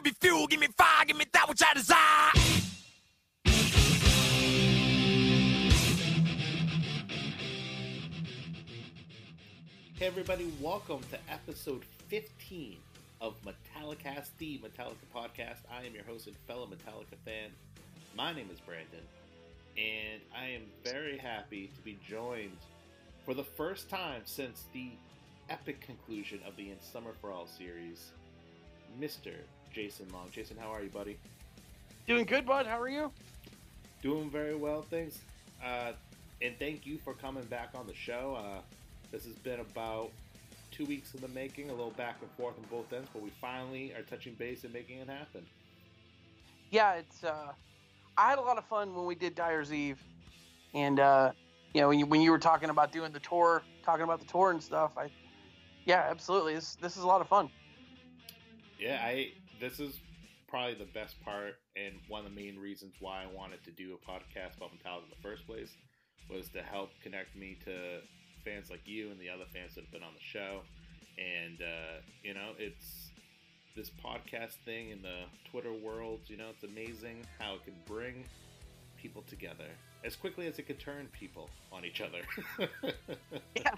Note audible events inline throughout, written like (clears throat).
give me fuel, give me fire, give me that which I desire. Hey everybody, welcome to episode 15 of Metallicast, the Metallica podcast. I am your host and fellow Metallica fan. My name is Brandon, and I am very happy to be joined for the first time since the epic conclusion of the In Summer for All series, Mr. Jason Long. Jason, how are you, buddy? Doing good, bud. How are you? Doing very well, thanks. Uh, and thank you for coming back on the show. Uh, this has been about two weeks in the making, a little back and forth on both ends, but we finally are touching base and making it happen. Yeah, it's. uh I had a lot of fun when we did Dyer's Eve, and uh you know when you when you were talking about doing the tour, talking about the tour and stuff. I, yeah, absolutely. This this is a lot of fun. Yeah, I this is probably the best part and one of the main reasons why I wanted to do a podcast about Metallica in the first place was to help connect me to fans like you and the other fans that have been on the show. And uh, you know, it's this podcast thing in the Twitter world, you know, it's amazing how it can bring people together as quickly as it could turn people on each other. (laughs) Yeah.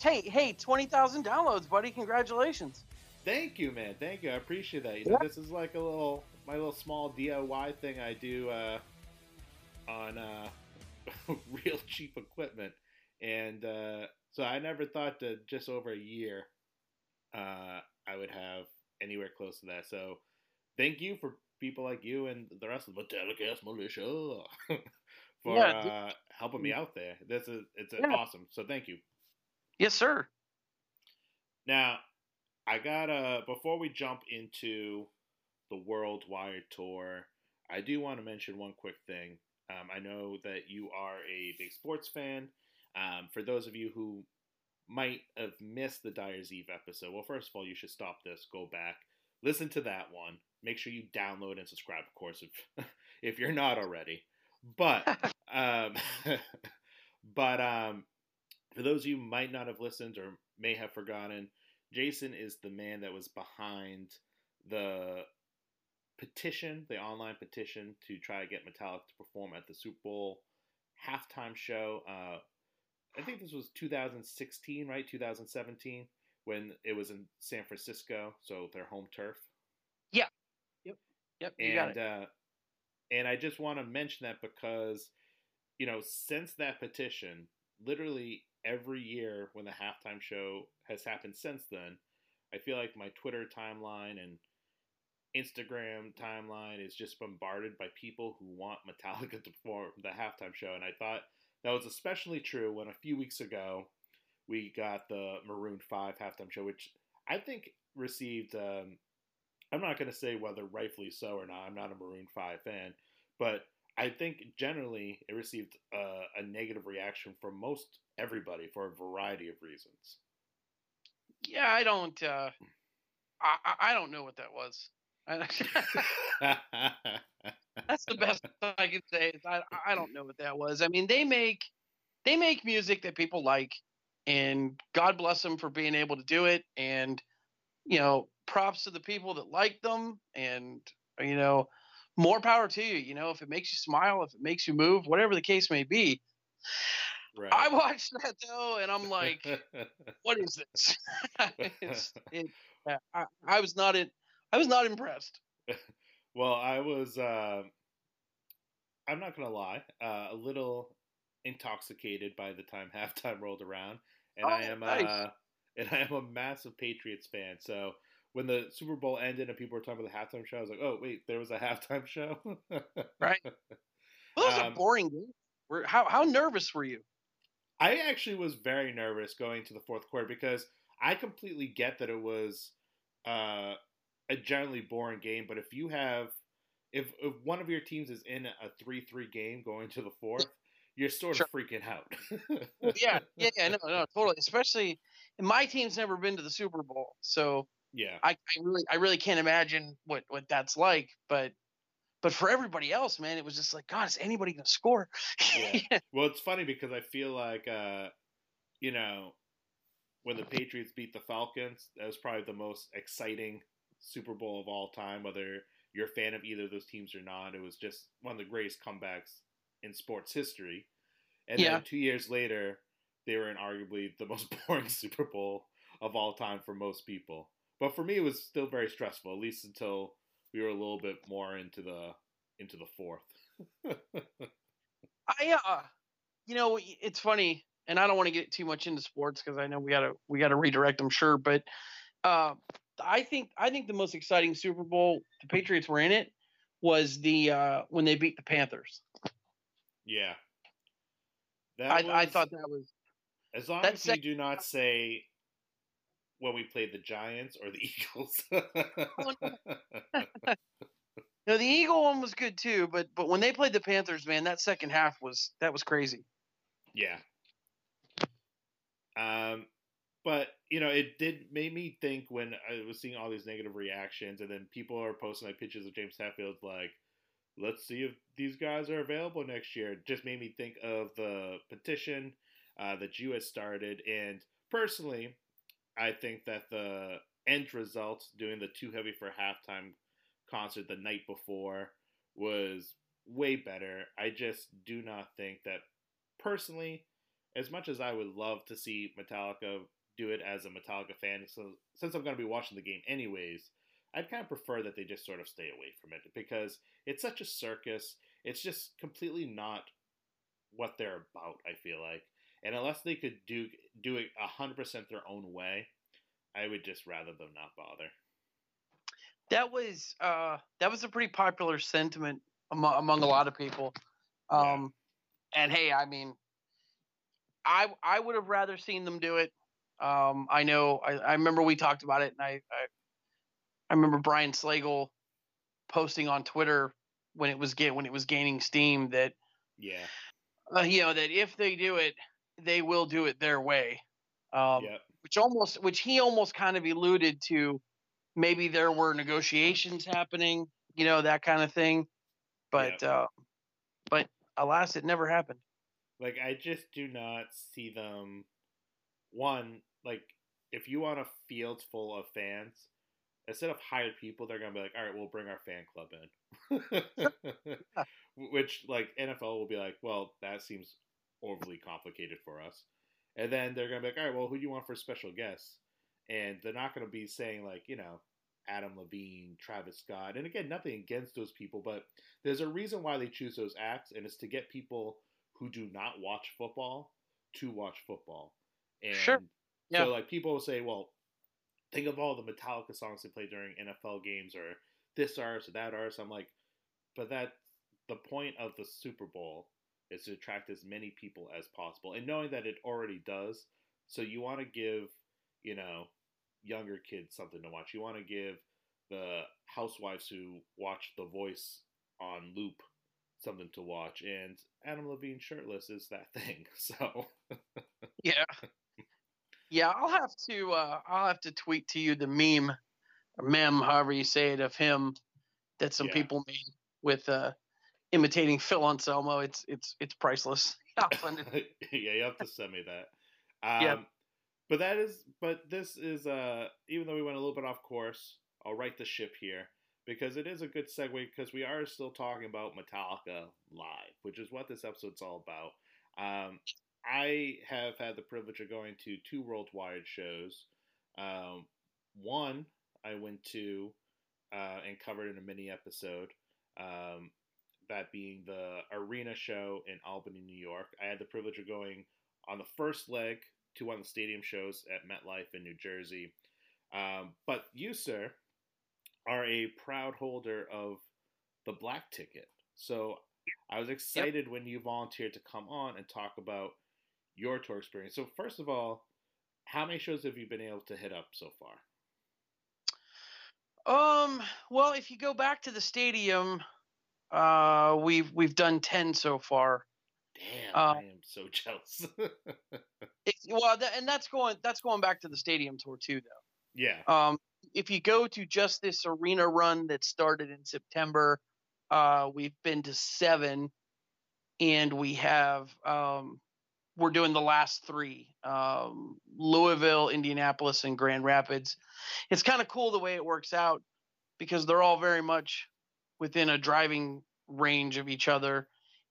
Hey, hey, twenty thousand downloads, buddy! Congratulations. Thank you, man. Thank you. I appreciate that. You know, this is like a little my little small DIY thing I do uh, on uh, (laughs) real cheap equipment, and uh, so I never thought that just over a year uh, I would have anywhere close to that. So thank you for people like you and the rest of the Metallica militia (laughs) for Yeah, uh, helping me out there. This is it's Yeah. awesome. So thank you. Yes, sir. Now, I gotta before we jump into the WorldWired tour, I do want to mention one quick thing. Um, I know that you are a big sports fan. Um, for those of you who might have missed the Dyer's Eve episode, well, first of all, you should stop this, go back, listen to that one. Make sure you download and subscribe, of course, if (laughs) if you're not already. But (laughs) um, (laughs) but um, for those of you who might not have listened or may have forgotten, Jason is the man that was behind the petition, the online petition to try to get Metallica to perform at the Super Bowl halftime show. Uh, I think this was 2016, right? 2017, when it was in San Francisco, so their home turf. Yeah. Yep, you got And it. uh, and I just want to mention that because you know since that petition, literally every year when the halftime show has happened since then, I feel like my Twitter timeline and Instagram timeline is just bombarded by people who want Metallica (laughs) to perform the halftime show, and I thought that was especially true when a few weeks ago we got the Maroon Five halftime show, which I think received. Um, I'm not going to say whether rightfully so or not. I'm not a Maroon 5 fan, but I think generally it received uh, a negative reaction from most everybody for a variety of reasons. Yeah, I don't. uh I I- I don't know what that was. (laughs) That's the best I can say. Is I I don't know what that was. I mean, they make they make music that people like, and God bless them for being able to do it. And you know, props to the people that like them. And you know, more power to you. You know, if it makes you smile, if it makes you move, whatever the case may be. right. I watched that though, and I'm like, what is this? (laughs) (laughs) it, I, I was not in, I was not impressed. (laughs) well, I was. Uh, I'm not gonna lie, uh, a little intoxicated by the time halftime rolled around, and I Oh, am nice. uh, and I am a massive Patriots fan. So when the Super Bowl ended and people were talking about the halftime show, I was like, oh wait, there was a halftime show. Right. Well, that was Um, a boring game. How how nervous were you? I actually was very nervous going to the fourth quarter because I completely get that it was uh, a generally boring game. But if you have, if, if one of your teams is in a three-three game going to the fourth, (laughs) you're sort of freaking out. yeah, yeah, yeah, no, no, (laughs) totally. Especially, my team's never been to the Super Bowl, so yeah, I, I really, I really can't imagine what what that's like. But, but for everybody else, man, it was just like, God, is anybody gonna score? (laughs) Yeah. Well, it's funny because I feel like, uh, you know, when the Patriots beat the Falcons, that was probably the most exciting Super Bowl of all time, whether you're a fan of either of those teams or not. It was just one of the greatest comebacks in sports history. And Yeah. then two years later, they were in arguably the most (laughs) boring Super Bowl of all time for most people. But for me, it was still very stressful, at least until we were a little bit more into the into the fourth. I uh, you know, it's funny, and I don't want to get too much into sports because I know we gotta we gotta redirect. I'm sure, but uh, I think I think the most exciting Super Bowl the Patriots were in it was the uh, when they beat the Panthers. yeah. That I, I thought that was as long as sec- you do not say when we played the Giants or the (laughs) Eagles. (laughs) no, the Eagle one was good too, but but when they played the Panthers, man, that second half was that was crazy. Yeah. Um, but you know, it did made me think when I was seeing all these negative reactions, and then people are posting like pictures of James Hetfield, like, let's see if these guys are available next year. It just made me think of the petition uh, that you had started, and personally, I think that the end result, doing the too heavy for halftime concert the night before, was way better. I just do not think that personally, as much as I would love to see Metallica do it as a Metallica fan, so since I'm going to be watching the game anyways, I'd kind of prefer that they just sort of stay away from it because it's such a circus. It's just completely not what they're about. I feel like, and unless they could do do it hundred percent their own way, I would just rather them not bother. That was uh, that was a pretty popular sentiment among, among a lot of people. Yeah. Um, and hey, I mean, I I would have rather seen them do it. Um, I know I, I remember we talked about it, and I, I I remember Brian Slagel posting on Twitter when it was get when it was gaining steam that Yeah. uh, you know that if they do it, they will do it their way. Um, yep. which almost which he almost kind of alluded to maybe there were negotiations happening you know that kind of thing but uh but alas it never happened Like I just do not see them. One, like if you want a field full of fans, instead of hired people, they're gonna be like, all right, we'll bring our fan club in. (laughs) (laughs) Which like NFL will be like, well, that seems overly complicated for us. And then they're gonna be like, all right, well, who do you want for special guests? And they're not gonna be saying like, you know, Adam Levine, Travis Scott, and again, nothing against those people, but there's a reason why they choose those acts, and it's to get people who do not watch football to watch football. And Sure. Yeah. so like people will say, well, think of all the Metallica songs they play during NFL games or this artist or that artist. I'm like, but that the point of the Super Bowl is to attract as many people as possible. And knowing that it already does, so you want to give, you know, younger kids something to watch. You want to give the housewives who watch The Voice on loop something to watch. And Adam Levine shirtless is that thing. (laughs) So yeah yeah i'll have to uh i'll have to tweet to you the meme or mem however you say it of him that some Yeah. people made with uh imitating phil anselmo it's it's it's priceless I'll send it. yeah, you have to send me that. Um, Yeah. But that is, but this is, uh, even though we went a little bit off course, I'll right the ship here because it is a good segue because we are still talking about Metallica live, which is what this episode's all about. Um, I have had the privilege of going to two worldwide shows. Um, one I went to uh, and covered in a mini episode. Um, that being the arena show in Albany, New York. I had the privilege of going on the first leg to one of the stadium shows at MetLife in New Jersey. Um, but you, sir, are a proud holder of the black ticket. So I was excited when you volunteered to come on and talk about your tour experience. So, first of all, how many shows have you been able to hit up so far? Um, well, if you go back to the stadium, uh, we've we've done ten so far. Damn, Uh, I am so (laughs) jealous. It, well, tha- and that's going that's going back to the stadium tour too, though. yeah. Um, if you go to just this arena run that started in September, uh, we've been to seven, and we have um, we're doing the last three: um, Louisville, Indianapolis, and Grand Rapids. It's kind of cool the way it works out. because they're all very much within a driving range of each other,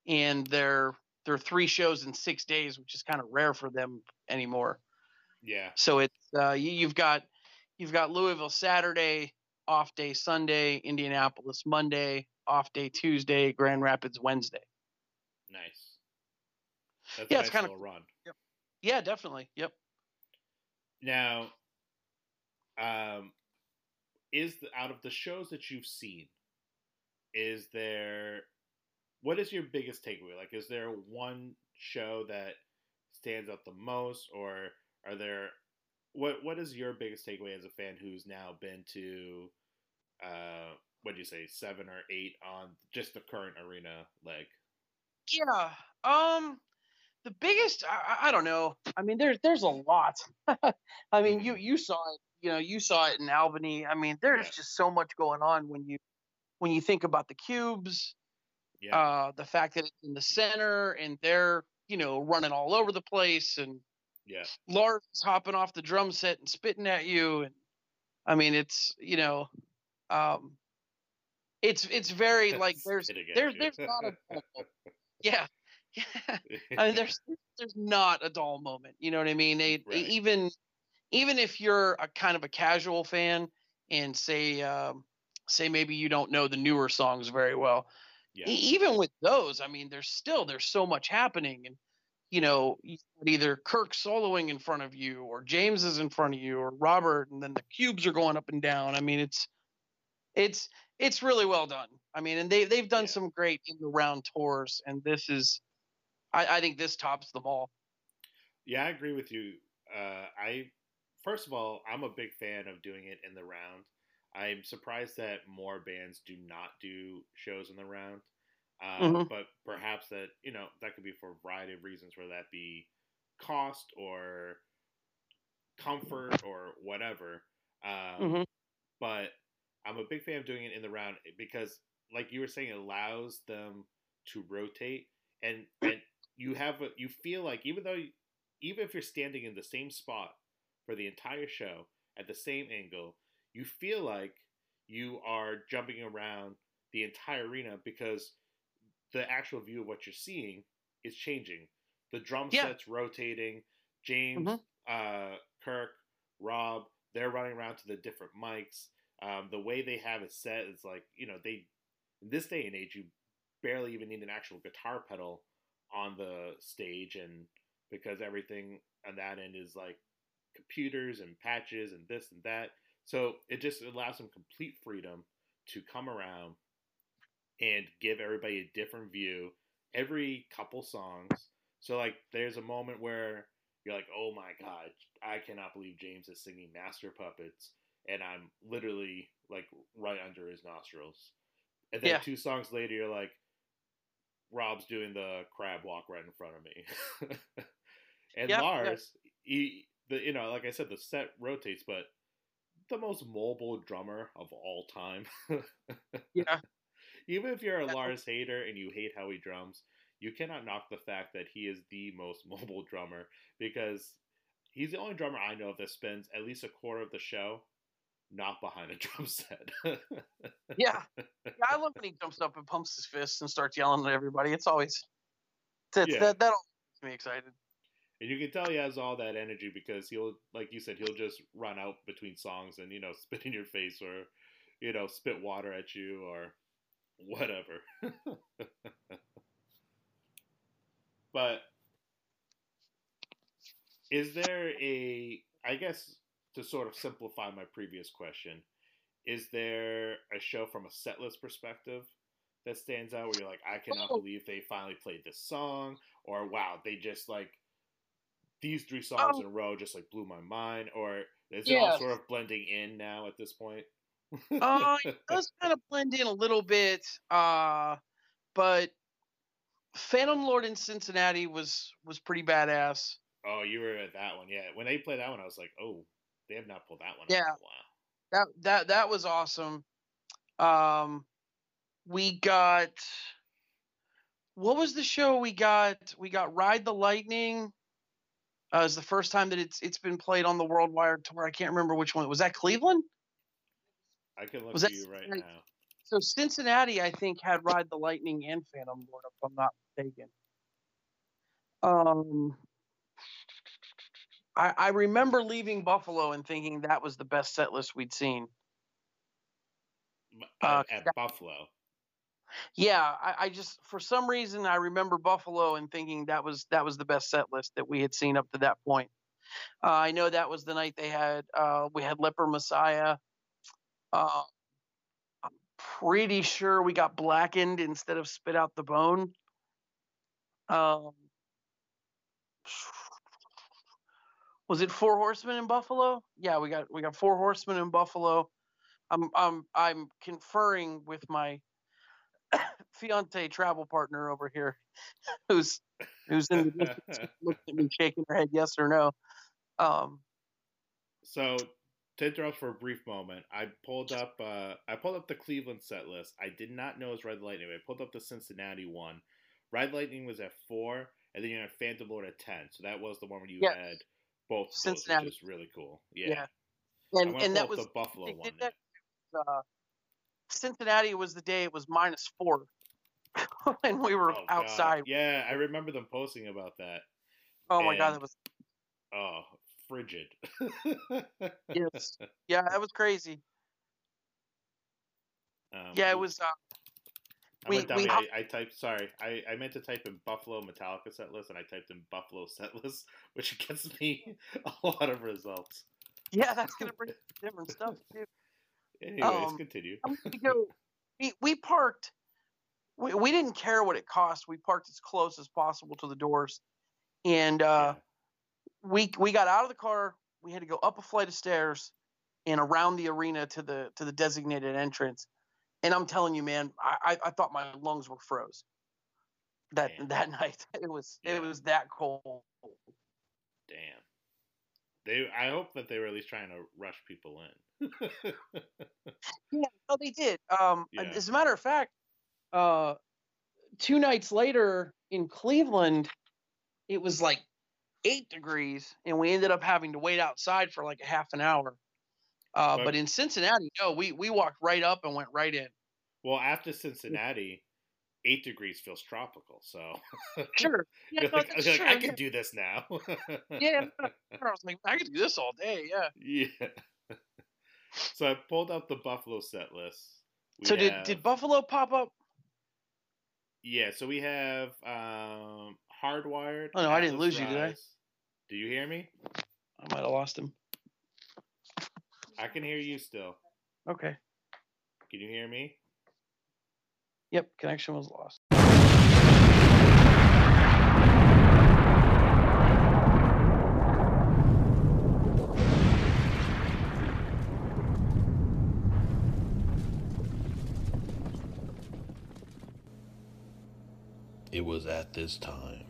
and they're they're three shows in six days, which is kind of rare for them anymore. Yeah. So it's uh, you, you've got you've got Louisville Saturday, off day Sunday, Indianapolis Monday, off day Tuesday, Grand Rapids Wednesday. Nice. That's Yeah, a it's nice kinda- little run. Yeah, definitely. Yep. Now, um, is the, out of the shows that you've seen, is there what is your biggest takeaway? Like, is there one show that stands out the most, or are there what what is your biggest takeaway as a fan who's now been to uh what do you say seven or eight on just the current arena leg? Yeah. Um, the biggest I, I- don't know. I mean, there's there's a lot. (laughs) I mean, you you saw it. You know, you saw it in Albany. I mean, there's Yeah. just so much going on when you when you think about the cubes. Yeah, Uh, the fact that it's in the center and they're you know running all over the place and yeah, Lars is hopping off the drum set and spitting at you and I mean it's you know um it's it's very (laughs) like there's there's there's not a (laughs) dull moment. yeah (laughs) yeah I mean there's there's not a dull moment you know what I mean they, they Right. even even if you're a kind of a casual fan and say um say maybe you don't know the newer songs very well yeah, E- even with those, I mean, there's still there's so much happening, and you know, either Kirk soloing in front of you, or James is in front of you, or Robert, and then the cubes are going up and down. I mean, it's it's it's really well done. I mean, and they they've done Yeah. some great in the round tours, and this is, I, I think this tops them all. Yeah, I agree with you. Uh, I first of all, I'm a big fan of doing it in the round. I'm surprised that more bands do not do shows in the round. Uh, Mhm. But perhaps that you know that could be for a variety of reasons, whether that be cost or comfort or whatever. Um, Mhm. But I'm a big fan of doing it in the round because, like you were saying, it allows them to rotate and (clears throat) and you have a, you feel like even though even if you're standing in the same spot for the entire show at the same angle, you feel like you are jumping around the entire arena because the actual view of what you're seeing is changing. The drum Yeah. set's rotating. James, Mhm. uh, Kirk, Rob, they're running around to the different mics. Um, the way they have it set is like you know they in this day and age you barely even need an actual guitar pedal on the stage and because everything on that end is like computers and patches and this and that so it just allows them complete freedom to come around and give everybody a different view every couple songs so like there's a moment where you're like oh my god i cannot believe james is singing master puppets and i'm literally like right under his nostrils and then Yeah. two songs later you're like rob's doing the crab walk right in front of me (laughs) and yeah. lars he the you know like i said the set rotates but the most mobile drummer of all time (laughs) Yeah. even if you're a Yeah. lars hater and you hate how he drums you cannot knock the fact that he is the most (laughs) mobile drummer because he's the only drummer I know of that spends at least a quarter of the show not behind a (laughs) drum set. Yeah. yeah, I love when he jumps up and pumps his fists and starts yelling at everybody. It's always Yeah. that that always makes me excited. And you can tell he has all that energy because he'll, like you said, he'll just run out between songs and you know (laughs) spit in your face or you know spit water at you or whatever. (laughs) but is there a i guess to sort of simplify my previous question is there a show from a setlist perspective that stands out where you're like i cannot Oh. believe they finally played this song or wow they just like these three songs Um, in a row just like blew my mind or is it all sort of blending in now at this point Uh, (laughs) it does kind of blend in a little bit, uh, but Phantom Lord in Cincinnati was was pretty badass. oh you were at that one yeah when they played that one i was like oh they have not pulled that one Yeah. out in a while That that that was awesome. Um, we got what was the show we got? We got Ride the Lightning. Uh, is the first time that it's it's been played on the WorldWired tour. I can't remember which one. Was that Cleveland? I can look Was for that you right now. So Cincinnati, I think, had Ride the Lightning and Phantom Lord, if I'm not mistaken. Um, I, I remember leaving Buffalo and thinking that was the best set list we'd seen. Uh, At, at Buffalo. Yeah, I, I just for some reason I remember Buffalo and thinking that was that was the best set list that we had seen up to that point. Uh, I know that was the night they had uh, we had Leper Messiah. Uh, I'm pretty sure we got blackened instead of spit out the bone. Um, was it Four Horsemen in Buffalo? Yeah, we got we got Four Horsemen in Buffalo. I'm I'm I'm conferring with my fiance travel partner over here, (laughs) who's who's in the distance (laughs) looking at me shaking her head yes or no. Um, So to interrupt for a brief moment, I pulled up uh, I pulled up the Cleveland set list. I did not know it was Red Lightning. I pulled up the Cincinnati one. Red Lightning was at four, and then you had Phantom Lord at ten. So that was the one where you Yeah. had both those, Cincinnati. which is really cool. Yeah. Yeah. And and that was the Buffalo one. that, uh, Cincinnati was the day it was minus four, (laughs) and we were Oh, God. outside. Yeah, I remember them posting about that. Oh my god, that was Oh, frigid. yes, (laughs) yeah, that was crazy. Um, Yeah, it was. Uh, I we- we I, I typed sorry. I, I meant to type in Buffalo Metallica set list and I typed in Buffalo (laughs) set list, which gets me a lot of results. yeah, that's gonna bring different stuff too. Anyways, Um, continue. I'm gonna go. We we parked. We we didn't care what it cost. We parked as close as possible to the doors, and uh, we we got out of the car. We had to go up a flight of stairs and around the arena to the to the designated entrance. And I'm telling you, man, I I, I thought my lungs were froze. That that (laughs) night, it was Yeah. it was that cold. Damn. They I hope that they were at least trying to rush people in. (laughs) Yeah, no, they did. Um, Yeah. as a matter of fact, uh, two nights later in Cleveland, it was like eight degrees, and we ended up having to wait outside for like a half an hour. Uh, But- but in Cincinnati, no, we we walked right up and went right in. well, after Cincinnati, eight degrees feels tropical, so (laughs) Sure, yeah, no, like, that's you're like, I can do this now. (laughs) Yeah, I was like, I could do this all day. Yeah. Yeah. (laughs) so I pulled up the Buffalo set list. We so did have- did Buffalo pop up? Yeah, so we have um Hardwired. Oh, no, I didn't lose you, did I? Do you hear me? I might have lost him. I can hear you still. Okay. Can you hear me? Yep, connection was lost. It was at this time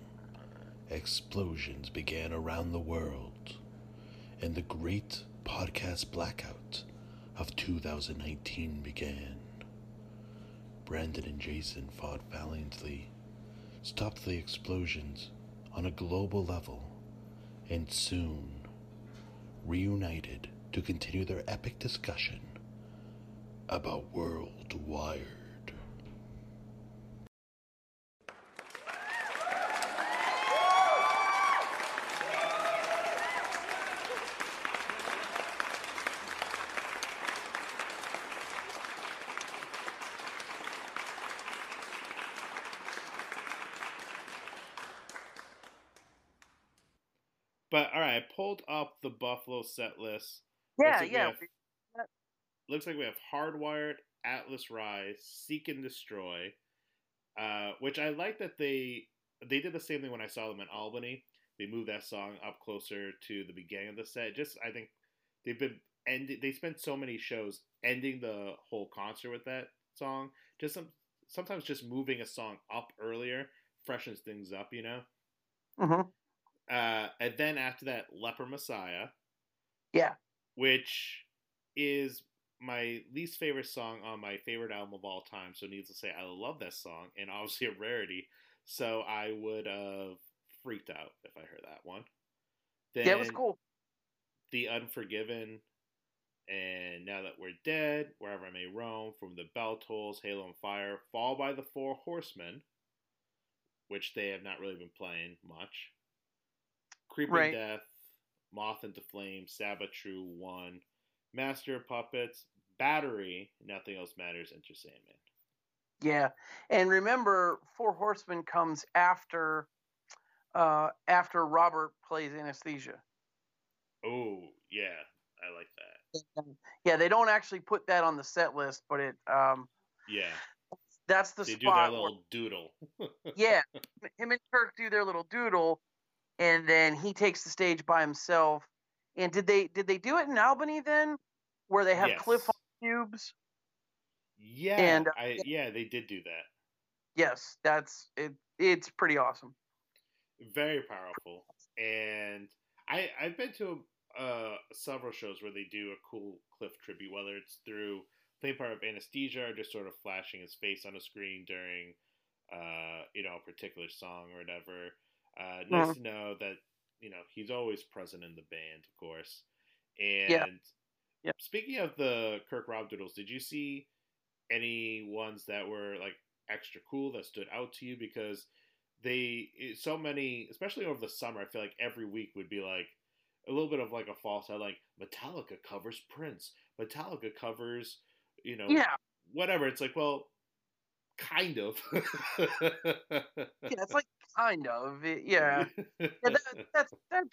explosions began around the world, and the great podcast blackout of 2019 began. Brandon and Jason fought valiantly, stopped the explosions on a global level, and soon reunited to continue their epic discussion about World Wired. But all right, I pulled up the Buffalo set list. Yeah, Looks like we yeah. have- looks like we have Hardwired, Atlas Rise, Seek and Destroy, uh, which I like that they they did the same thing when I saw them in Albany. They moved that song up closer to the beginning of the set. Just I think they've been ending. They spent so many shows ending the whole concert with that song. Just some sometimes just moving a song up earlier freshens things up. You know. hmm Uh, and then after that, Leper Messiah Yeah. which is my least favorite song on my favorite album of all time. So, needless to say, I love that song and obviously a rarity. So, I would have freaked out if I heard that one. Then Yeah, it was cool. The Unforgiven, And now that we're dead, wherever I may roam, from the bell tolls, Halo on Fire, Fall by the Four Horsemen, which they have not really been playing much. Creeping Right. Death, Moth into Flame, Sad But True 1, Master of Puppets, Battery, Nothing Else Matters, Enter Sandman. Yeah, and remember, Four Horsemen comes after uh, after Robert plays anesthesia. Oh, yeah, I like that. Yeah, they don't actually put that on the set list, but it um, Yeah, that's the they do spot. their where- little doodle. (laughs) yeah, him and Kirk do their little doodle, and then he takes the stage by himself. And did they did they do it in Albany then, where they have Yes. cliff cubes? Yeah, And, uh, I yeah, they did do that. Yes, that's it. It's pretty awesome. Very powerful, and I I've been to uh several shows where they do a cool Cliff tribute, whether it's through playing part of anesthesia or just sort of flashing his face on a screen during uh you know a particular song or whatever. Uh, nice Mhm. to know that you know he's always present in the band, of course. And Yeah. Yep. speaking of the Kirk Rob doodles, did you see any ones that were like extra cool that stood out to you? Because they so many, especially over the summer, I feel like every week would be like a little bit of like a false head, like Metallica covers Prince, Metallica covers, you know, Yeah, whatever. It's like, well, kind of. (laughs) yeah, it's like kind of yeah. yeah that, (laughs) that's that.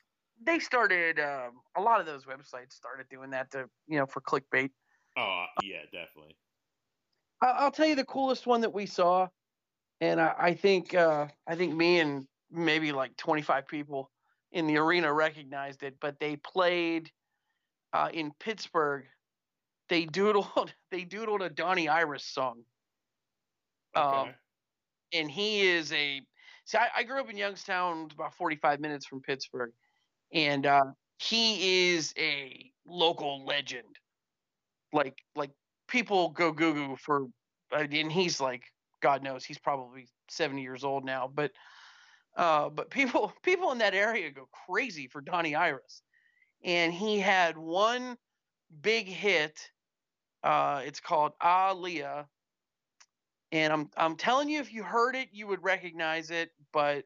They started um, a lot of those websites started doing that to you know for clickbait. oh yeah, definitely. I- I'll tell you the coolest one that we saw, and I, I think uh, I think me and maybe like 25 people in the arena recognized it. But they played uh, in Pittsburgh. They doodled (laughs) they doodled a Donnie Iris song, Okay. Um, and he is a. See, I, I grew up in Youngstown, about 45 minutes from Pittsburgh, and uh, he is a local legend. Like like people go goo goo for, and he's like God knows he's probably 70 years old now, but uh, but people (laughs) people in that area go crazy for Donnie Iris, and he had one big hit. Uh, it's called Aaliyah, and I'm I'm telling you, if you heard it, you would recognize it, but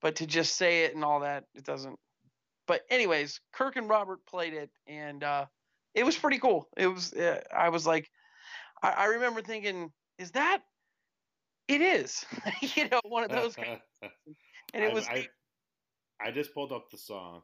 but to just say it and all that, it doesn't. But anyways, Kirk and Robert played it, and uh, it was pretty cool. It was. Uh, I was like, I, I remember thinking, is that? It is, (laughs) you know, one of those. (laughs) And it I- was. I, I just pulled up the song.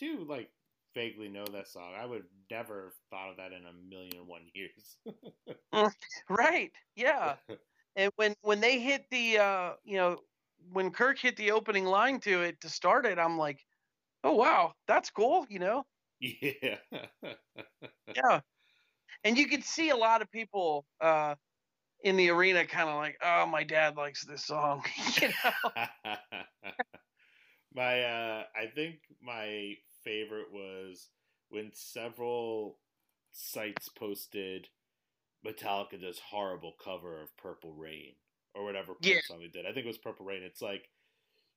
Do like vaguely know that song. I would never have thought of that in a million and one years. (laughs) Right. Yeah. and when when they hit the uh you know when Kirk hit the opening line to it to start it, I'm like, oh wow, that's cool. You know. yeah. Yeah. And you could see a lot of people uh in the arena kind of like, oh, my dad likes this song. (laughs) you know. (laughs) my uh I think my favorite was when several sites posted Metallica does horrible cover of Purple Rain or whatever Yeah. Song they did. I think it was Purple Rain. It's like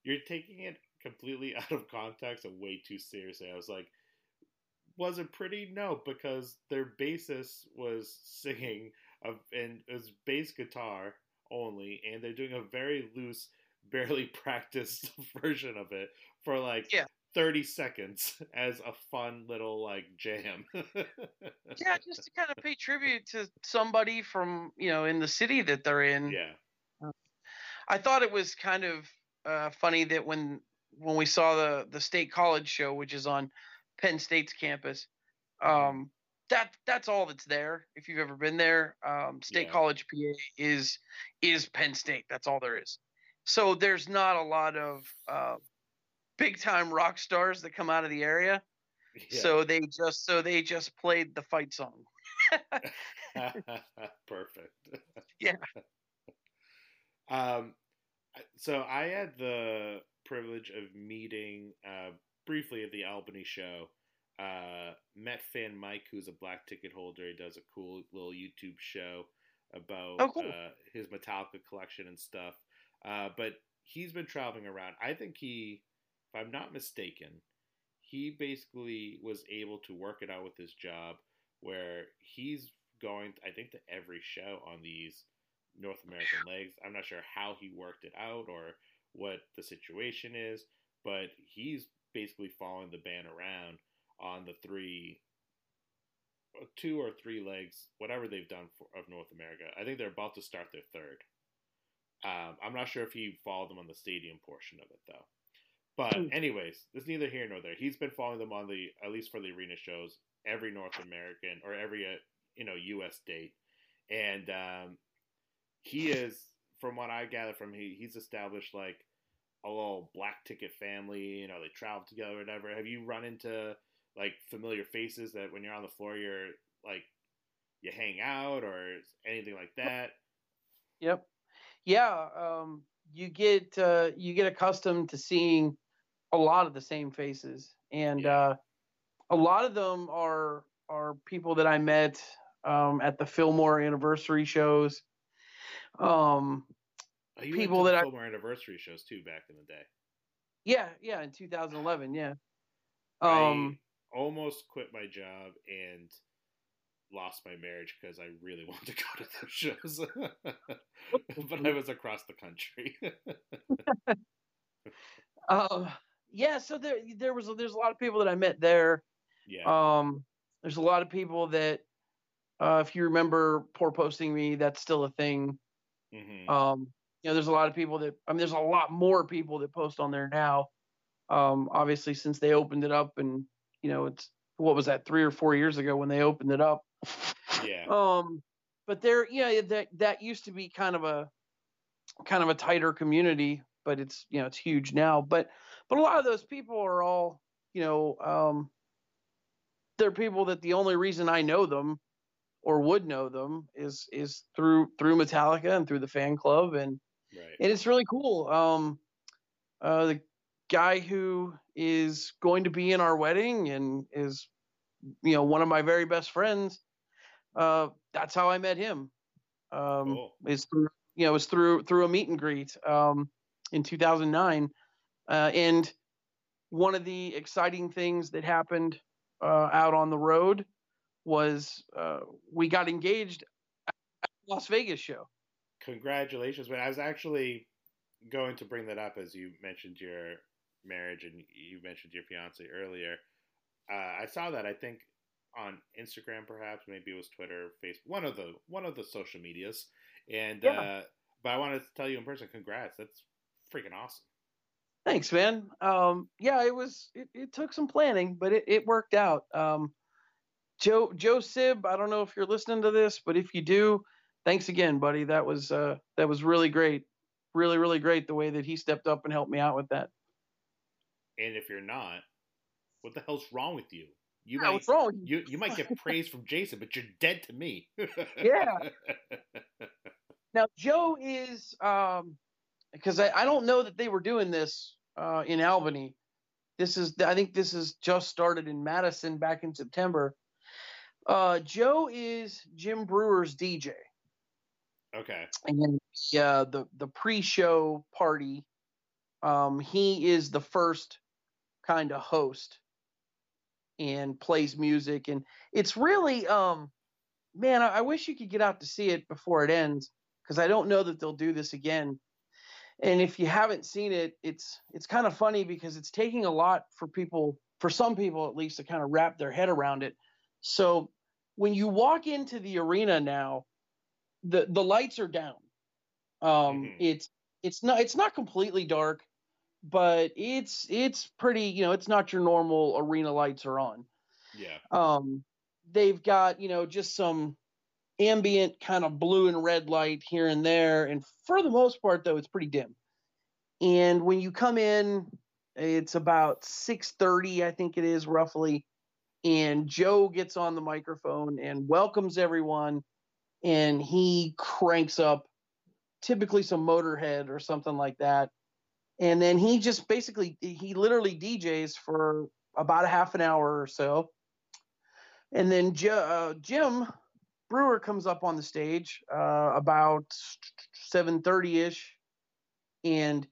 you're taking it completely (laughs) out of context and way too seriously. I was like, was it pretty? No, because their bassist was (laughs) singing of and it was bass guitar only, and they're doing a very loose, barely (laughs) practiced version of it for like Yeah. 30 seconds (laughs) as a fun little like jam. (laughs) yeah, just to kind of pay tribute to somebody from you know in the city that they're in. yeah. I thought it was kind of uh, funny that when when we saw the the state college show, which is on Penn State's campus, um, that that's all that's there. If you've ever been there, um, State Yeah. College, PA is is Penn State. That's all there is. So there's not a lot of uh, big time rock stars that come out of the area. Yeah. So they just so they just played the fight song. (laughs) Perfect. Yeah. (laughs) um, so I had the privilege of meeting uh, briefly at the Albany show. Uh, met fan Mike, who's a black ticket holder. He does a cool little YouTube show about Oh, cool. uh, his Metallica collection and stuff. Uh, but he's been traveling around. I think he, if I'm not mistaken, he basically was able to work it out with his job where he's going, I think, to every show on these North American legs. I'm not sure how he worked it out or what the situation is, but he's basically following the band around on the three, two or three legs, whatever they've done for, of North America. I think they're about to start their third. Um, I'm not sure if he followed them on the stadium portion of it though. But Hmm. anyways, it's neither here nor there. He's been following them on the at least for the arena shows every North American or every uh, you know U.S. date, and um, he is from what I gather from he he's established like a little black ticket family. You know, they travel together, or whatever. Have you run into like familiar faces that when you're on the floor, you're like you hang out or anything like that? Yep. Yeah. Um, you get uh, you get accustomed to seeing a lot of the same faces, and Yeah. uh, a lot of them are are people that I met um, at the Fillmore anniversary shows. Um, Oh, People went to that the I- Fillmore anniversary shows too back in the day. yeah, yeah, in 2011, yeah. Um, I almost quit my job and lost my marriage because I really (laughs) wanted to go to those shows, (laughs) but I was across the country. uh, (laughs) yeah. So there there was there's a lot of people that I met there. yeah, Um, there's a lot of people that, uh, if you remember, poor posting me, that's still a thing. Mm-hmm. Um, you know, there's a lot of people that I mean, there's a lot more people that post on there now. Um, obviously, since they opened it up, and you know, it's what was that three or four years ago when they opened it up. yeah, (laughs) Um, but there, yeah, that that used to be kind of a kind of a tighter community, but it's you know it's huge now. But but a lot of those people are all you know um, they're people that the only reason I know them or would know them is is through through Metallica and through the fan club and right. and it's really cool. Um, uh, the guy who is going to be in our wedding and is, you know, one of my very best friends. Uh, that's how I met him. Um, Cool. Is through, you know, it was through through a meet and greet um, in 2009, uh, and one of the exciting things that happened uh, out on the road was uh, we got engaged at the Las Vegas show. Congratulations, man! I was actually going to bring that up as you mentioned your marriage and you mentioned your fiance earlier. Uh, I saw that I think on Instagram, perhaps maybe it was Twitter, Facebook, one of the one of the social medias, and Yeah. uh, but I wanted to tell you in person, congrats! That's freaking awesome. Thanks, man. Um, yeah, it was. It, it took some planning, but it, it worked out. Um, Joe Joe Sib, I don't know if you're listening to this, but if you do, thanks again, buddy. That was uh, that was really great, really really great the way that he stepped up and helped me out with that. And if you're not, what the hell's wrong with you? You Yeah, might what's wrong? you you might get (laughs) praise from Jason, but you're dead to me. Yeah. (laughs) Now Joe is um, because I, I don't know that they were doing this uh, in Albany. This is I think this is just started in Madison back in September. Uh, Joe is Jim Breuer's DJ. okay. and uh, the the pre-show party, um, he is the first kind of host and plays music, and it's really, um, man, I, I wish you could get out to see it before it ends because I don't know that they'll do this again. And if you haven't seen it, it's it's kind of funny because it's taking a lot for people, for some people at least, to kind of wrap their head around it. So when you walk into the arena now, the the lights are down. Um, Mhm. It's it's not it's not completely dark, but it's it's pretty. You know, it's not your normal arena lights are on. Yeah. Um, they've got you know just some ambient kind of blue and red light here and there, and for the most part though, it's pretty dim. And when you come in, it's about six thirty, I think it is roughly, and Joe gets on the microphone and welcomes everyone, and he cranks up typically some Motorhead or something like that, and then he just basically he literally DJs for about a half an hour or so. And then J- uh, Jim Breuer comes up on the stage uh, about 7:30 ish, and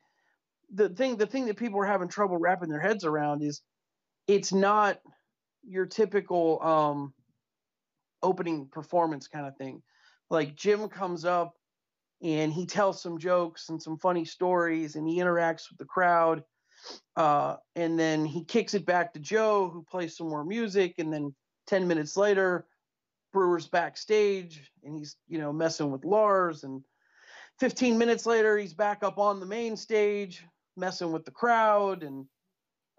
the thing the thing that people are having trouble wrapping their heads around is it's not your typical um, opening performance kind of thing. Like Jim comes up and he tells some jokes and some funny stories, and he interacts with the crowd. Uh, and then he kicks it back to Joe, who plays some more music, and then 10 minutes later, Breuer's backstage and he's, you know, messing with Lars. And 15 minutes later, he's back up on the main stage, messing with the crowd. And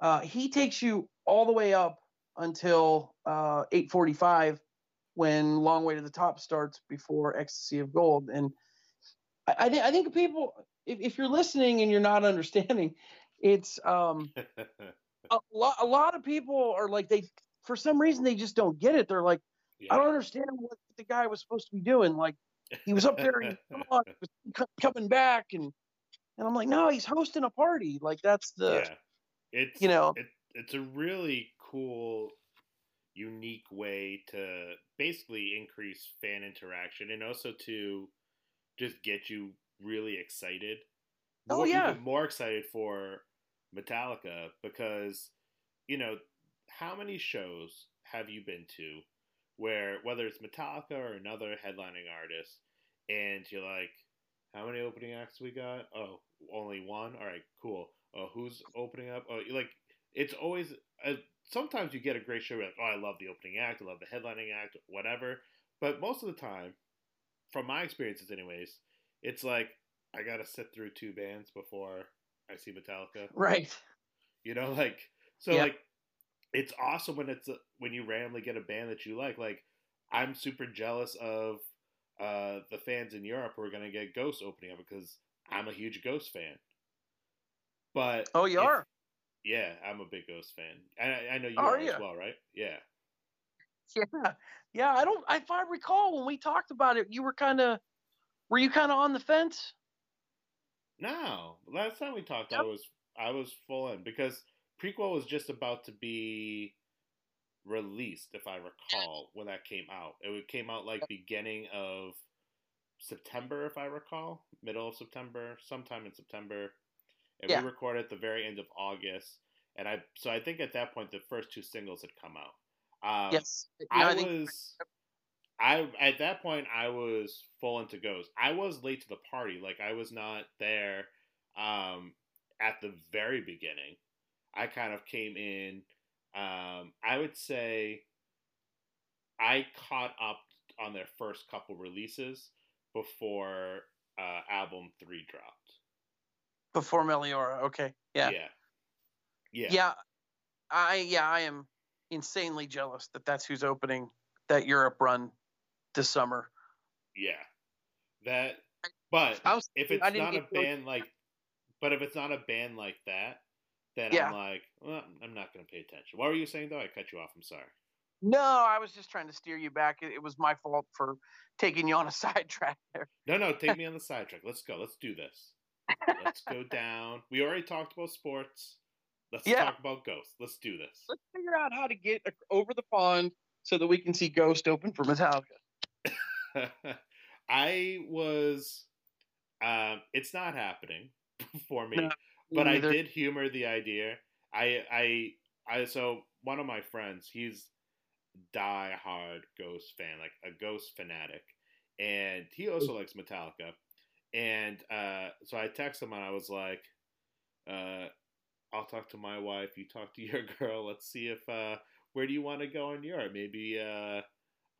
uh, he takes you all the way up until uh, 845 when Long Way to the Top starts before Ecstasy of Gold. And I, I, thi- I think people, if, if you're listening and you're not (laughs) understanding, it's um, (laughs) a lot. A lot of people are like they, for some reason, they just don't get it. They're like, I don't understand what the guy was supposed to be doing. Like he was up there and come on, coming back, and and I'm like, no, he's hosting a party. Like that's the yeah. It's you know. it, it's a really cool, unique way to basically increase fan interaction and also to just get you really excited. Oh, More- yeah. more excited for Metallica because you know how many shows have you been to where whether it's Metallica or another headlining artist, and you're like, how many opening acts we got? Oh, only one. All right, cool. Oh, who's opening up? Oh, like it's always. Uh, sometimes you get a great show. Like, oh, I love the opening act. I love the headlining act. Whatever. But most of the time, from my experiences, anyways, it's like I gotta sit through two bands before I see Metallica. Right. You know, like so, Yeah. like it's awesome when it's a, when you randomly get a band that you like. Like I'm super jealous of uh, the fans in Europe who are gonna get Ghost opening up because I'm a huge Ghost fan. But Oh, you are. Yeah, I'm a big Ghost fan. I, I know you Are are, as well, right? Yeah. (laughs) Yeah. Yeah. I don't. If I recall, when we talked about it, you were kind of. Were you kind of on the fence? No, last time we talked, I was I was full in because Prequelle was just about to be released, if I recall, when that came out. It came out like beginning of September, if I recall, middle of September, sometime in September, and Yeah. we recorded at the very end of August. And I so I think at that point the first two singles had come out. Um, yes. Yeah, I, think- was I at that point I was full into Ghost. I was late to the party. Like I was not there um at the very beginning. I kind of came in um I would say I caught up on their first couple releases before uh album 3 dropped. before Meliora. Okay. Yeah. Yeah. Yeah. Yeah. I yeah I am insanely jealous that that's who's opening that Europe run this summer. Yeah. That but was if it's didn't a band like but if it's not a band like that, then Yeah. I'm like, well, I'm not going to pay attention. What were you saying though? I cut you off. I'm sorry. No, I was just trying to steer you back. It, it was my fault for taking you on a (laughs) sidetrack there. No, no, take me on the (laughs) sidetrack. Let's go. Let's do this. Let's go (laughs) down. We already talked about sports. Let's Yeah. talk about ghosts. Let's do this. Let's figure out how to get over the pond so that we can see Ghost open for Metallica. I was um it's not happening for me. No, but I did humor the idea. I I I so one of my friends, he's die hard Ghost fan, like a Ghost fanatic, and he also likes Metallica. and uh, so I texted him and I was like, uh, "I'll talk to my wife. You talk to (laughs) your girl. Let's see if uh, where do you want to go in Europe? Maybe uh,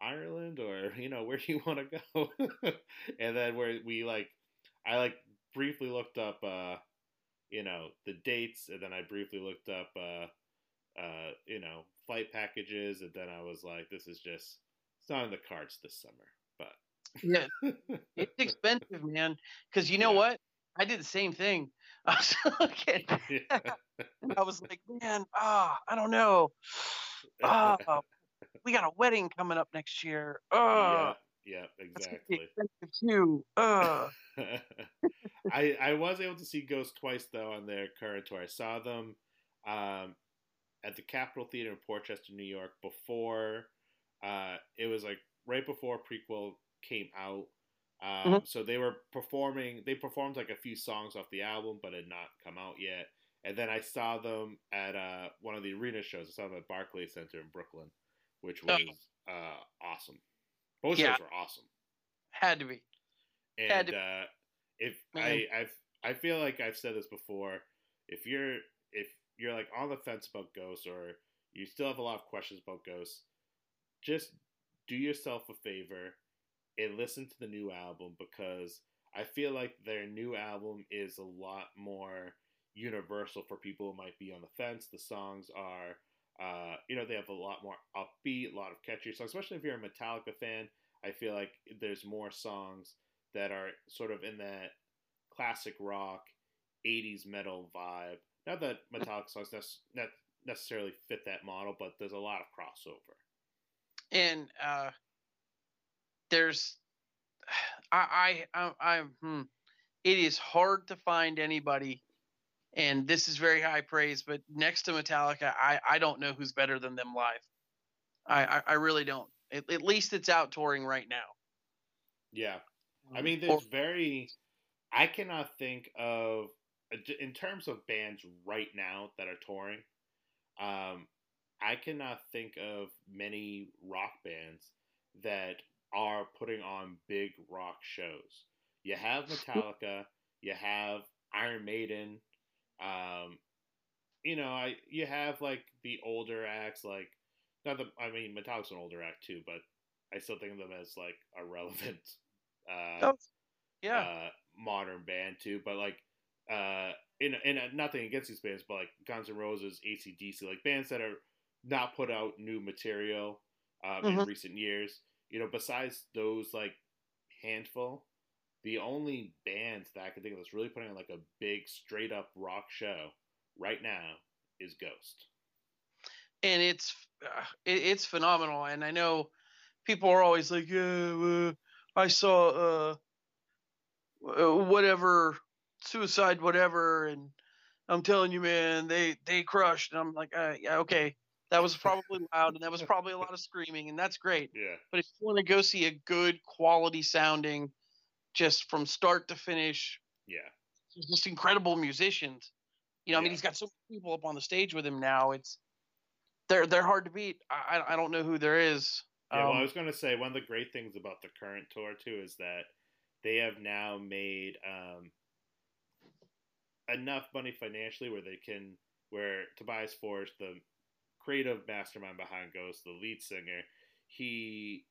Ireland or you know (laughs) where do you want to go?" (laughs) and then where we like, I like briefly looked up, uh, you know, the dates, and then I briefly looked up, uh, uh, you know, flight packages, and then I was like, "This is just it's not in the cards this summer." But Yeah, (laughs) it's expensive, man. Because you know Yeah. what? I did the same thing. (laughs) I was looking, (laughs) and I was like, man, ah, I don't know. Ah, we got a wedding coming up next year. yeah, Ah, yeah, that's gonna be exactly. too. Ah. (laughs) I I was able to see Ghost twice though on their current tour. I saw them um, at the Capitol Theater in Port Chester, New York, before uh, it was like right before Prequelle came out. Um, Mhm. So they were performing. They performed like a few songs off the album, but had not come out yet. And then I saw them at uh, one of the arena shows. I saw them at Barclays Center in Brooklyn, which was uh, awesome. Both Yeah. shows were awesome. Had to be. Had And to- uh, if Man. I I've, I feel like I've said this before, if you're if you're like on the fence about ghosts or you still have a lot of questions about ghosts, just do yourself a favor and listen to the new album because I feel like their new album is a lot more universal for people who might be on the fence. The songs are, uh, you know, they have a lot more upbeat, a lot of catchy songs, especially if you're a Metallica fan. I feel like there's more songs that are sort of in that classic rock, 80s metal vibe. Not that Metallica songs ne- necessarily fit that model, but there's a lot of crossover. And uh, there's, (sighs) I, I, I, I hmm, it is hard to find anybody, and this is very high praise, but next to Metallica, I, I don't know who's better than them live. I, I, I really don't. At, at least it's out touring right now. Yeah. I mean, Or- there's very. I cannot think of, in terms of bands right now that are touring, um, I cannot think of many rock bands that are putting on big rock shows. You have Metallica, you have Iron Maiden, um, you know, I you have like the older acts, like not the. I mean, Metallica's an older act too, but I still think of them as like a relevant. (laughs) Uh, Oh, yeah. uh, modern band too, but like uh, in in nothing against these bands, but like Guns N' Roses, ACDC, like bands that are not put out new material um, in Mhm. recent years. You know, besides those like handful, the only bands that I can think of that's really putting on like a big straight up rock show right now is Ghost. and it's uh, it, it's phenomenal. And I know people are always like, yeah, uh, I saw uh, uh, whatever suicide, whatever, and I'm telling you, man, they they crushed. And I'm like, uh, yeah, okay, that was probably (laughs) loud, and that was probably a lot of screaming, and that's great. Yeah, But if you want to go see a good quality sounding, just from start to finish, yeah, just incredible musicians. You know, I mean, he's got so many people up on the stage with him now. It's they're they're hard to beat. I I- I don't know who there is. Yeah, well, I Um, was going to say one of the great things about the current tour too is that they have now made um, enough money financially where they can, where Tobias Forge, the creative mastermind behind Ghost, the lead singer, he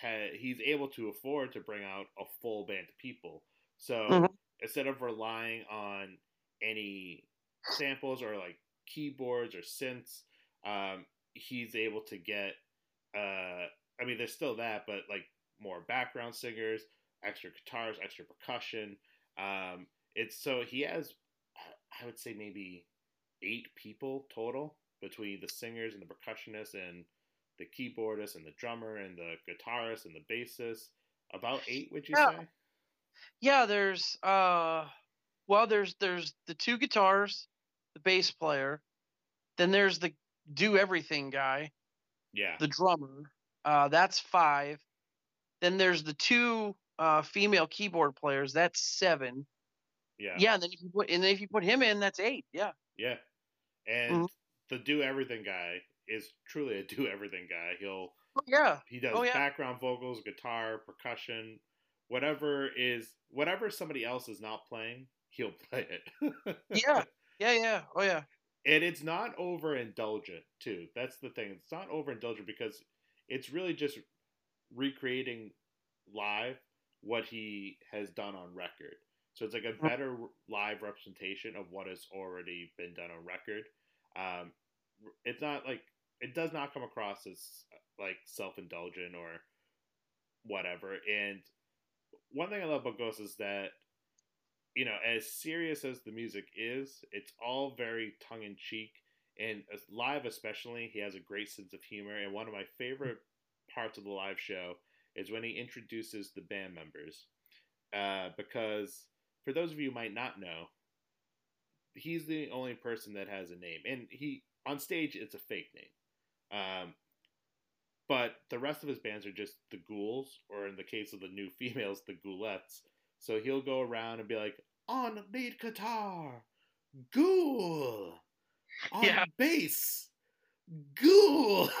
had he's able to afford to bring out a full band of people. So Mhm. instead of relying on any samples or like keyboards or synths, um, he's able to get uh I mean there's still that, but like more background singers, extra guitars, extra percussion. Um it's so he has I would say maybe eight people total between the singers and the percussionists and the keyboardist and the drummer and the guitarist and the bassist. About eight, would you Yeah. say? yeah, there's uh, well, there's there's the two guitars, the bass player, then there's the do everything guy, Yeah. the drummer. Uh, that's five. Then there's the two uh, female keyboard players. That's seven. yeah. Yeah, and then if you put and then if you put him in, that's eight. Yeah. Yeah. And Mhm. the do everything guy is truly a do everything guy. He'll Oh, yeah. he does Oh, yeah. background vocals, guitar, percussion, whatever is whatever somebody else is not playing, he'll (laughs) play it. Yeah. Yeah, yeah. Oh yeah. and it's not overindulgent too. That's the thing. It's not overindulgent because it's really just recreating live what he has done on record. So it's like a better live representation of what has already been done on record. Um, it's not like it does not come across as like self-indulgent or whatever. And one thing I love about Ghost is that you know, as serious as the music is, it's all very tongue in cheek. And live, especially, he has a great sense of humor. And one of my favorite parts of the live show is when he introduces the band members. Uh, because for those of you who might not know, he's the only person that has a name. And he, on stage, it's a fake name. Um, but the rest of his bands are just the ghouls, or in the case of the new (laughs) females, the ghoulettes. So he'll go around and be like, on lead guitar, ghoul. On Yeah. bass, ghoul. (laughs)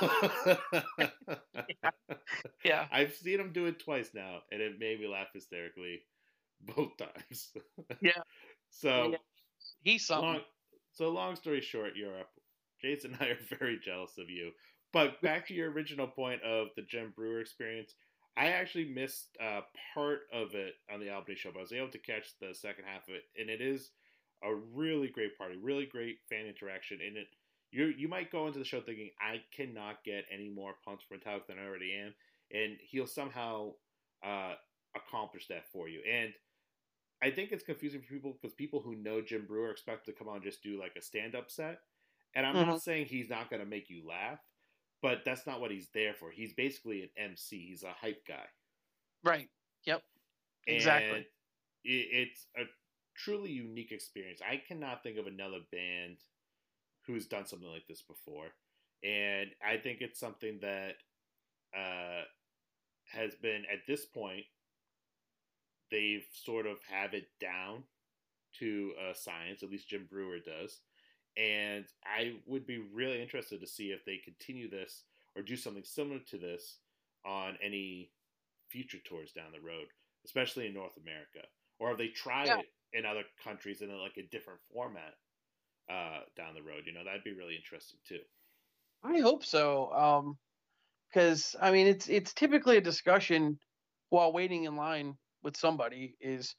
Yeah. (laughs) I've seen him do it twice now, and it made me laugh hysterically both times. Yeah. So Yeah. He's something. long, so long story short, Europe. Jason and I are very jealous of you. But back to your original point of the Jim Breuer experience, I actually missed uh, part of it on the Albany show, but I was able to catch the second half of it, and it is a really great party, really great fan interaction. And it, you you might go into the show thinking I cannot get any more pumped for Metallica than I already am, and he'll somehow uh, accomplish that for you. And I think it's confusing for people because people who know Jim Breuer expect to come on and just do like a stand up set. And I'm not saying he's not going to make you laugh, but that's not what he's there for. He's basically an MC. He's a hype guy. Right. Yep. Exactly. And it, it's a truly unique experience. I cannot think of another band who's done something like this before. And I think it's something that uh, has been, at this point, they've sort of have it down to uh, science, at least Jim Breuer does. And I would be really interested to see if they continue this or do something similar to this on any future tours down the road, especially in North America, or have they tried Yeah. it in other countries in like a different format uh, down the road. You know, that'd be really interesting too. I hope so. Um, because I mean, it's it's typically a discussion while waiting in line with somebody. Is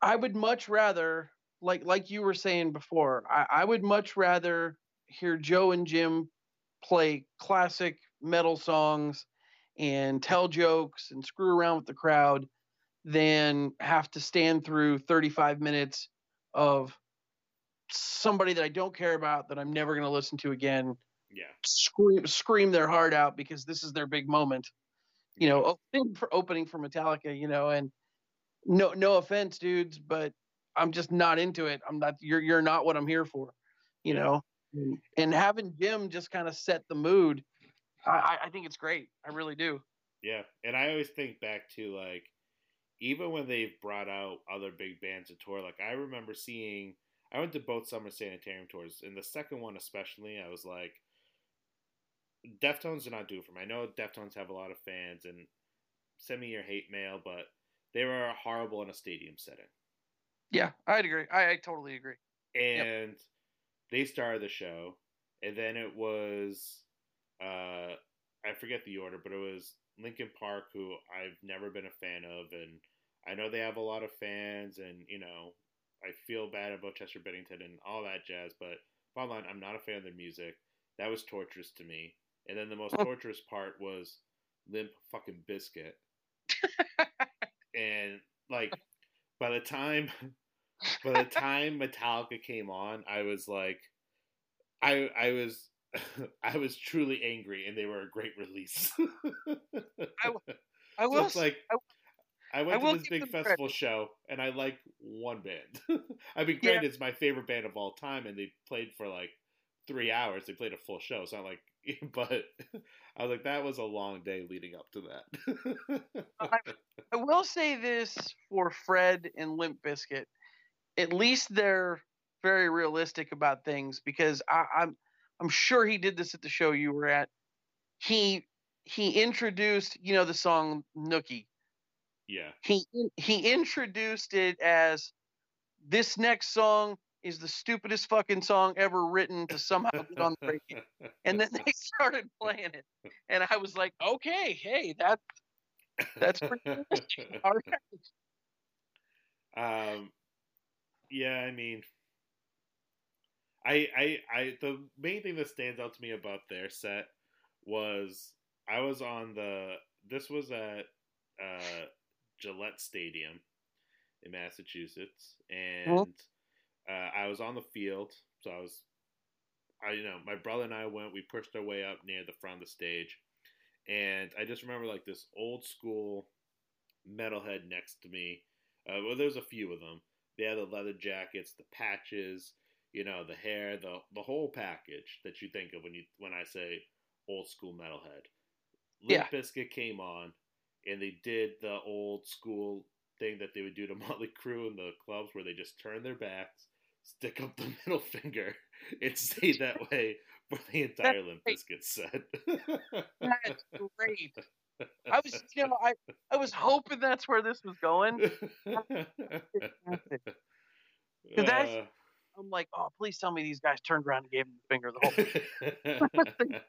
I would much rather, like like you were saying before, I, I would much rather hear Joe and Jim play classic metal songs and tell jokes and screw around with the crowd than have to stand through 35 minutes of somebody that I don't care about that I'm never going to listen to again Yeah. scream scream their heart out because this is their big moment. You know, opening for opening for Metallica, you know, and no no offense, dudes, but I'm just not into it. I'm not you're you're not what I'm here for, you know. And, having Jim just kind of set the mood, I, I- I think it's great. I really do. Yeah, and I always think back to like even when they've brought out other big bands to tour. Like I remember seeing, I went to both Summer Sanitarium tours, and the second one especially, I was like, Deftones did not do it for me. I know Deftones have a lot of fans, and send me your hate mail, but they were horrible in a stadium setting. Yeah, I'd agree. I, I totally agree. and they started the show. And then it was uh i forget the order but it was Linkin Park who i've never been a fan of. And i know they have a lot of fans and you know i feel bad about chester bennington and all that jazz but bottom line i'm not a fan of their music. That was torturous to me. And then the most torturous part was limp fucking Bizkit. (laughs) And like by the time (laughs) by the time Metallica came on, I was like, I I was (laughs) I was truly angry, and they were a great release. (laughs) I I So will. like I- I went I to this big festival show, and I like one band. I mean, Yeah. granted, it's my favorite band of all time, and they played for like three hours. They played a full show. It's not like, (laughs) but I was like, that was a long day leading up to that. I will say this for Fred and Limp Bizkit. At least they're very realistic about things because I, I'm I'm sure he did this at the show you were at. He he introduced, you know, the song Nookie. Yeah. he he introduced it as this next song is the stupidest fucking song ever written to somehow get on the radio. And then (laughs) they started playing it, and I was like, okay, hey, that that's pretty. (laughs) All right. Um, yeah, I mean, I, I, I, the main thing that stands out to me about their set was I was on the. This was at uh, Gillette Stadium in Massachusetts, and uh, I was on the field. So I was, I you know, my brother and I went. We pushed our way up near the front of the stage, and I just remember like this old school metalhead next to me. Uh, well, there's a few of them. They had the leather jackets, the patches, you know, the hair, the the whole package that you think of when you when I say old school metalhead. Limp Yeah. Bizkit came on, and they did the old school thing that they would do to (laughs) Motley Crue in the clubs, where they just turned their backs, stick up the (laughs) middle finger, and stay that way for the entire Limp. Bizkit set. That's great. (laughs) I was, you know, I I was hoping that's where this was going. (laughs) that's- Uh, I'm like, oh, please tell me these guys turned around and gave him the finger the whole.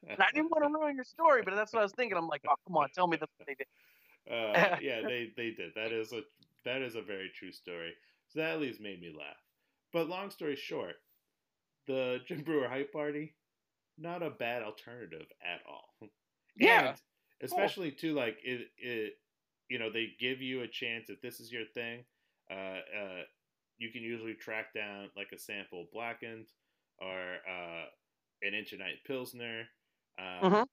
And I didn't want to ruin your story, but that's what I was thinking. I'm like, oh, come on, tell me that's what they did. Uh, yeah, they they did. That is a that is a very true story. So that at least made me laugh. But long story short, the Jim Breuer hype party, not a bad alternative at all. (laughs) Yeah. And especially too, like it, it, you know, they give you a chance if this is your thing. Uh, uh, you can usually track down like a sample blackened or uh, an and pilsner. Um, Mhm.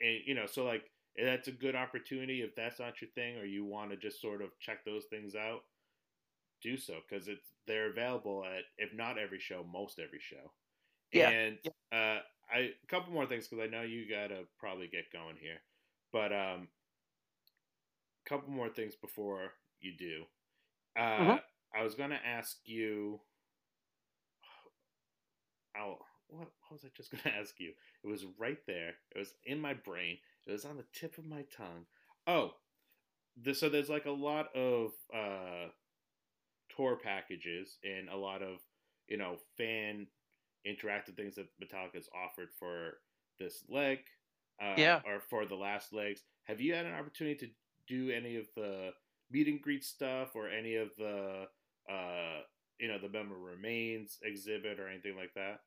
and you know, so like that's a good opportunity if that's not your thing or you want to just sort of check those things out. Do so because it's they're available at if not every show, most every show. Yeah, And uh, I a couple more things because I know you gotta probably get going here, but um, a couple more things before you do. Uh, Mhm. I was gonna ask you. Oh, what, what was I just (laughs) gonna ask you? It was right there. It was in my brain. It was on the tip of my tongue. Oh, the, so there's like a lot of uh, tour packages and a lot of you know fan interactive things that Metallica's offered for this leg, uh, Yeah. or for the last legs. Have you had an opportunity to do any of the meet and greet stuff or any of the uh, you know the member remains exhibit or anything like that?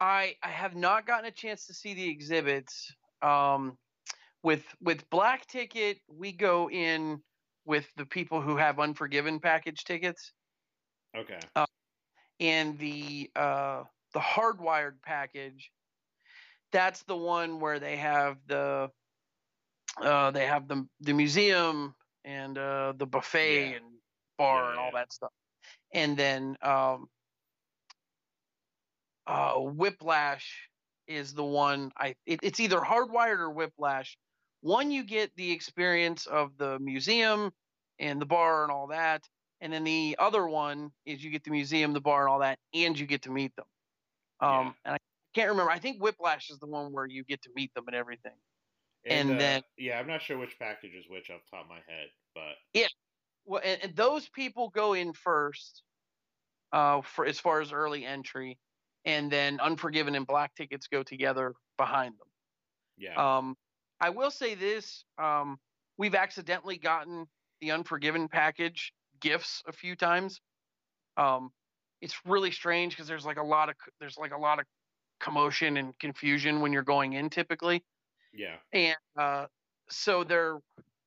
I I have not gotten a chance to see the exhibits. Um, with with Black Ticket, we go in with the people who have Unforgiven package tickets, Okay. and the uh, the Hardwired package. That's the one where they have the uh, they have the the museum and uh, the buffet Yeah. and bar Yeah, and all yeah. that stuff, and then um, uh, Whiplash is the one I it, it's either Hardwired or Whiplash. One you get the experience of the museum and the bar and all that, and then the other one is you get the museum, the bar, and all that, and you get to meet them. Um, Yeah. and I can't remember. I think Whiplash is the one where you get to meet them and everything. And uh, then- yeah, I'm not sure which package is which off the top of my head, but Yeah. Well, and, and those people go in first, uh, for as far as early entry, and then Unforgiven and Black tickets go together behind them. yeah, Um, I will say this: um, we've accidentally gotten the Unforgiven package gifts a few times. Um, it's really strange because there's like a lot of there's like a lot of commotion and confusion when you're going in typically, yeah, and uh, so they're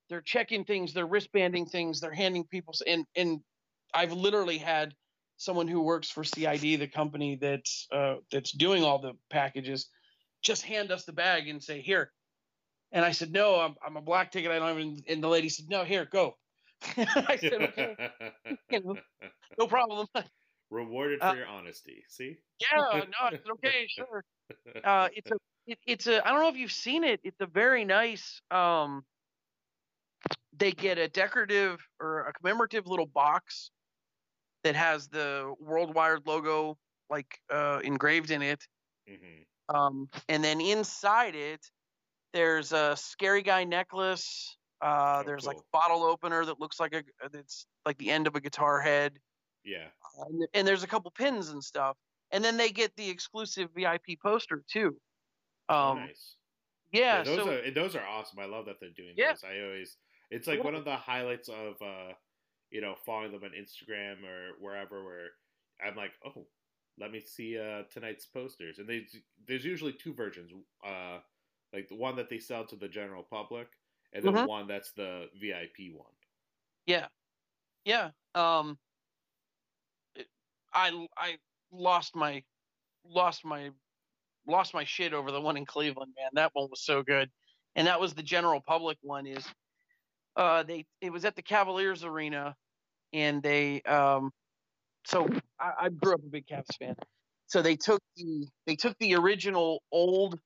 they're checking things, they're wristbanding things, they're handing people, and and I've literally had someone who works for CID, the company that's uh, that's doing all the packages, just hand us the bag and say here. And I said, no, I'm, I'm a black ticket. I don't even. And the lady said, no, here, go. (laughs) I said, okay, you (laughs) know. no problem. Rewarded for Uh, your honesty. See? yeah, no, I said, okay, (laughs) sure. Uh, it's a, it, it's a. I don't know if you've seen it. It's a very nice. Um, they get a decorative or a commemorative little box that has the WorldWired logo like uh, engraved in it. Mm-hmm. Um, and then inside it, there's a scary guy necklace, Uh, Oh, there's like a bottle opener that looks like a it's like the end of a guitar head, Yeah. uh, and, and there's a couple pins and stuff. And then they get the exclusive VIP poster too. Um, oh, nice. yeah, those so are those are awesome. I love that they're doing Yeah. those. I always it's like Yeah. one of the highlights of uh you know following them on Instagram or wherever where I'm like oh let me see uh tonight's posters and they there's usually two versions uh like the one that they sell to the general public and then Mhm. one that's the VIP one. Yeah, yeah. Um, it- I I lost my lost my lost my shit over the one in Cleveland, man. That one was so good, and that was the general public one. Is uh they it was at the Cavaliers arena, and they um so I, I grew up a big Cavs fan, so they took the they took the original old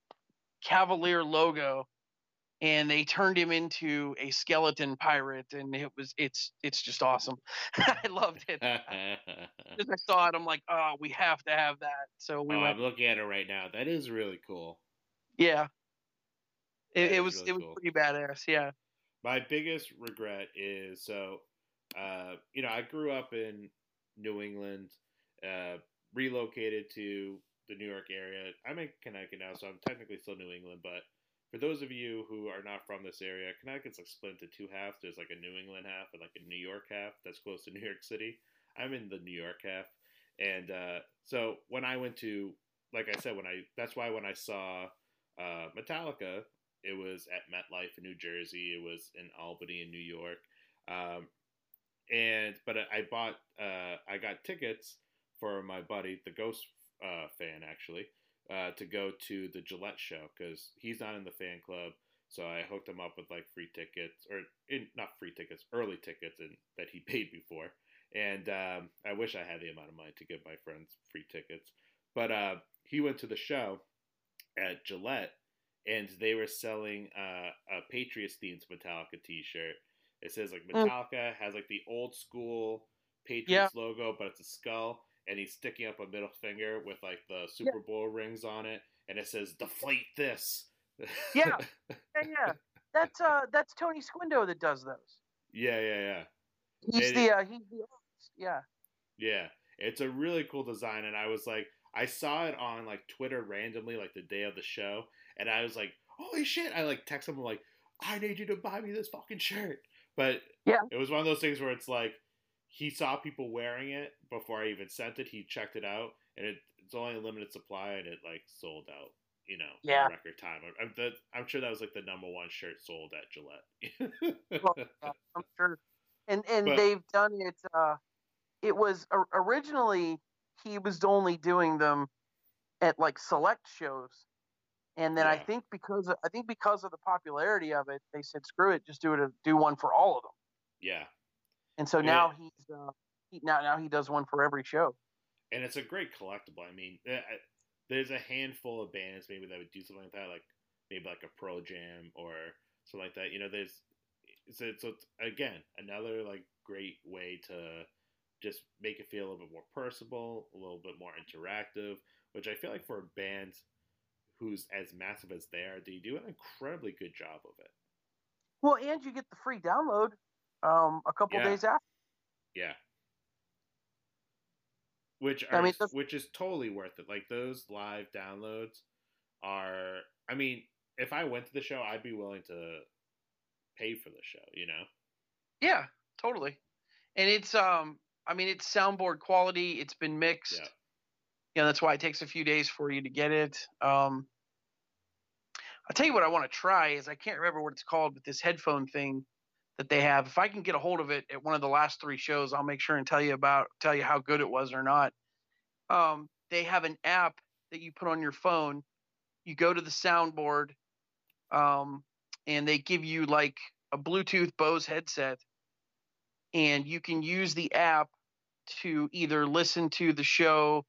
Cavalier logo and they turned him into a skeleton pirate and it was it's it's just awesome (laughs) i loved it (laughs) as i saw it i'm like oh we have to have that so we oh, went I'm looking at it right now. That is really cool. yeah it, it was really it was cool. pretty badass yeah My biggest regret is so, uh, you know, I grew up in New England, uh, relocated to the New York area. I'm in Connecticut now, so I'm technically still New England. But for those of you who are not from this area, Connecticut's like split into two halves. There's like a New England half and like a New York half that's close to (laughs) New York City. I'm in the New York half, and uh, so when I went to, like I said, when I that's why when I saw uh, Metallica, it was at MetLife in New Jersey. It was in Albany in New York. Um, and but I bought uh, I got tickets for my buddy, the Ghost uh, fan, actually, uh, to go to the Gillette show because he's not in the fan club. So I hooked him up with like free tickets, or in, not free tickets, early tickets, and that he (laughs) paid before. And um, I wish I had the amount of money to give my friends free tickets. But uh, he went to the show at Gillette, and they were selling uh, a Patriots themed Metallica T-shirt. It says like Mm. Metallica has like the old school Patriots logo, but it's a skull, and he's sticking up a middle finger with like the Super Bowl rings on it, and it says "Deflate this." Yeah. yeah (laughs) yeah that's uh that's tony squindo that does those yeah, yeah, yeah. he's It- the uh he's the artist yeah Yeah, it's a really cool design, and I was like, I saw it on like Twitter randomly, like the day of the show, and I was like, holy shit! I like text him like, I need you to buy me this fucking shirt. But Yeah. it was one of those things where it's like he saw people wearing it before I even sent it. He checked it out, and it, it's only a limited supply, and it like sold out. You know, Yeah. in record time. I'm, I'm, I'm sure that was like the number one shirt sold at Gillette. (laughs) Well, yeah, I'm sure. And and But- they've done it. Uh, it was or- originally he was only doing them at like select shows, and then I think because of, I think because of the popularity of it, they said screw it, just do it. Do one for all of them. yeah. And so Yeah. now he's uh, he, now now he does one for every show. and it's a great collectible. I mean, eh, there's a handful of bands maybe that would do something like that, like maybe like a Pearl Jam or something like that. You know, there's so it's, it's again another like great way to just make it feel a little bit more personable, a little bit more interactive, which I feel like for a band who's as massive as they are, they do an incredibly good job of it. Well, and you get the free download um, a couple Yeah. days after. Yeah. Which I mean, which is totally worth it. Like those live downloads are I mean, if I went to the show, I'd be willing to pay for the show, you know? Yeah, totally. And it's um I mean it's soundboard quality, it's been mixed. Yeah. You know, that's why it takes a few days for you to get it. Um I'll tell you what I want to try is I can't remember what it's called, but this headphone thing that they have. If I can get a hold of it at one of the last three shows, I'll make sure and tell you about tell you how good it was or not. Um, they have an app that you put on your phone. You go to the soundboard, um, and they give you like a Bluetooth Bose headset, and you can use the app to either listen to the show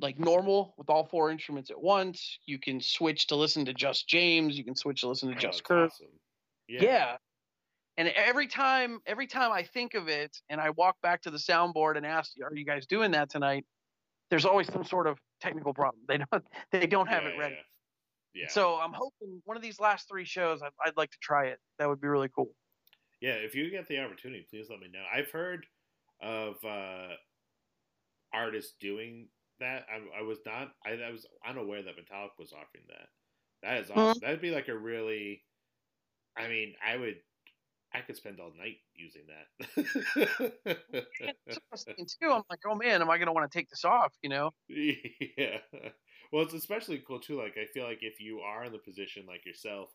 like normal with all four instruments at once. You can switch to listen to just James. You can switch to listen to Oh, just Kurt. awesome. Yeah. And every time, every time I think of it, and I walk back to the soundboard and ask, "Are you guys doing that tonight?" There's always some sort of technical problem. (laughs) They don't, they don't have Yeah, it ready. yeah. Yeah. So I'm hoping one of these last three shows, I'd, I'd like to try it. That would be really cool. Yeah, if you get the opportunity, please let me know. I've heard of uh, artists doing that. I, I was not. I, I was unaware that Metallica was offering that. That is awesome. That'd be like a really. I mean, I would. I could spend all night using that. That's what I was thinking too. I'm like, oh man, am I going to want to take this off? You know? (laughs) yeah. Well, it's especially cool too. Like, I feel like if you are in the position like yourself,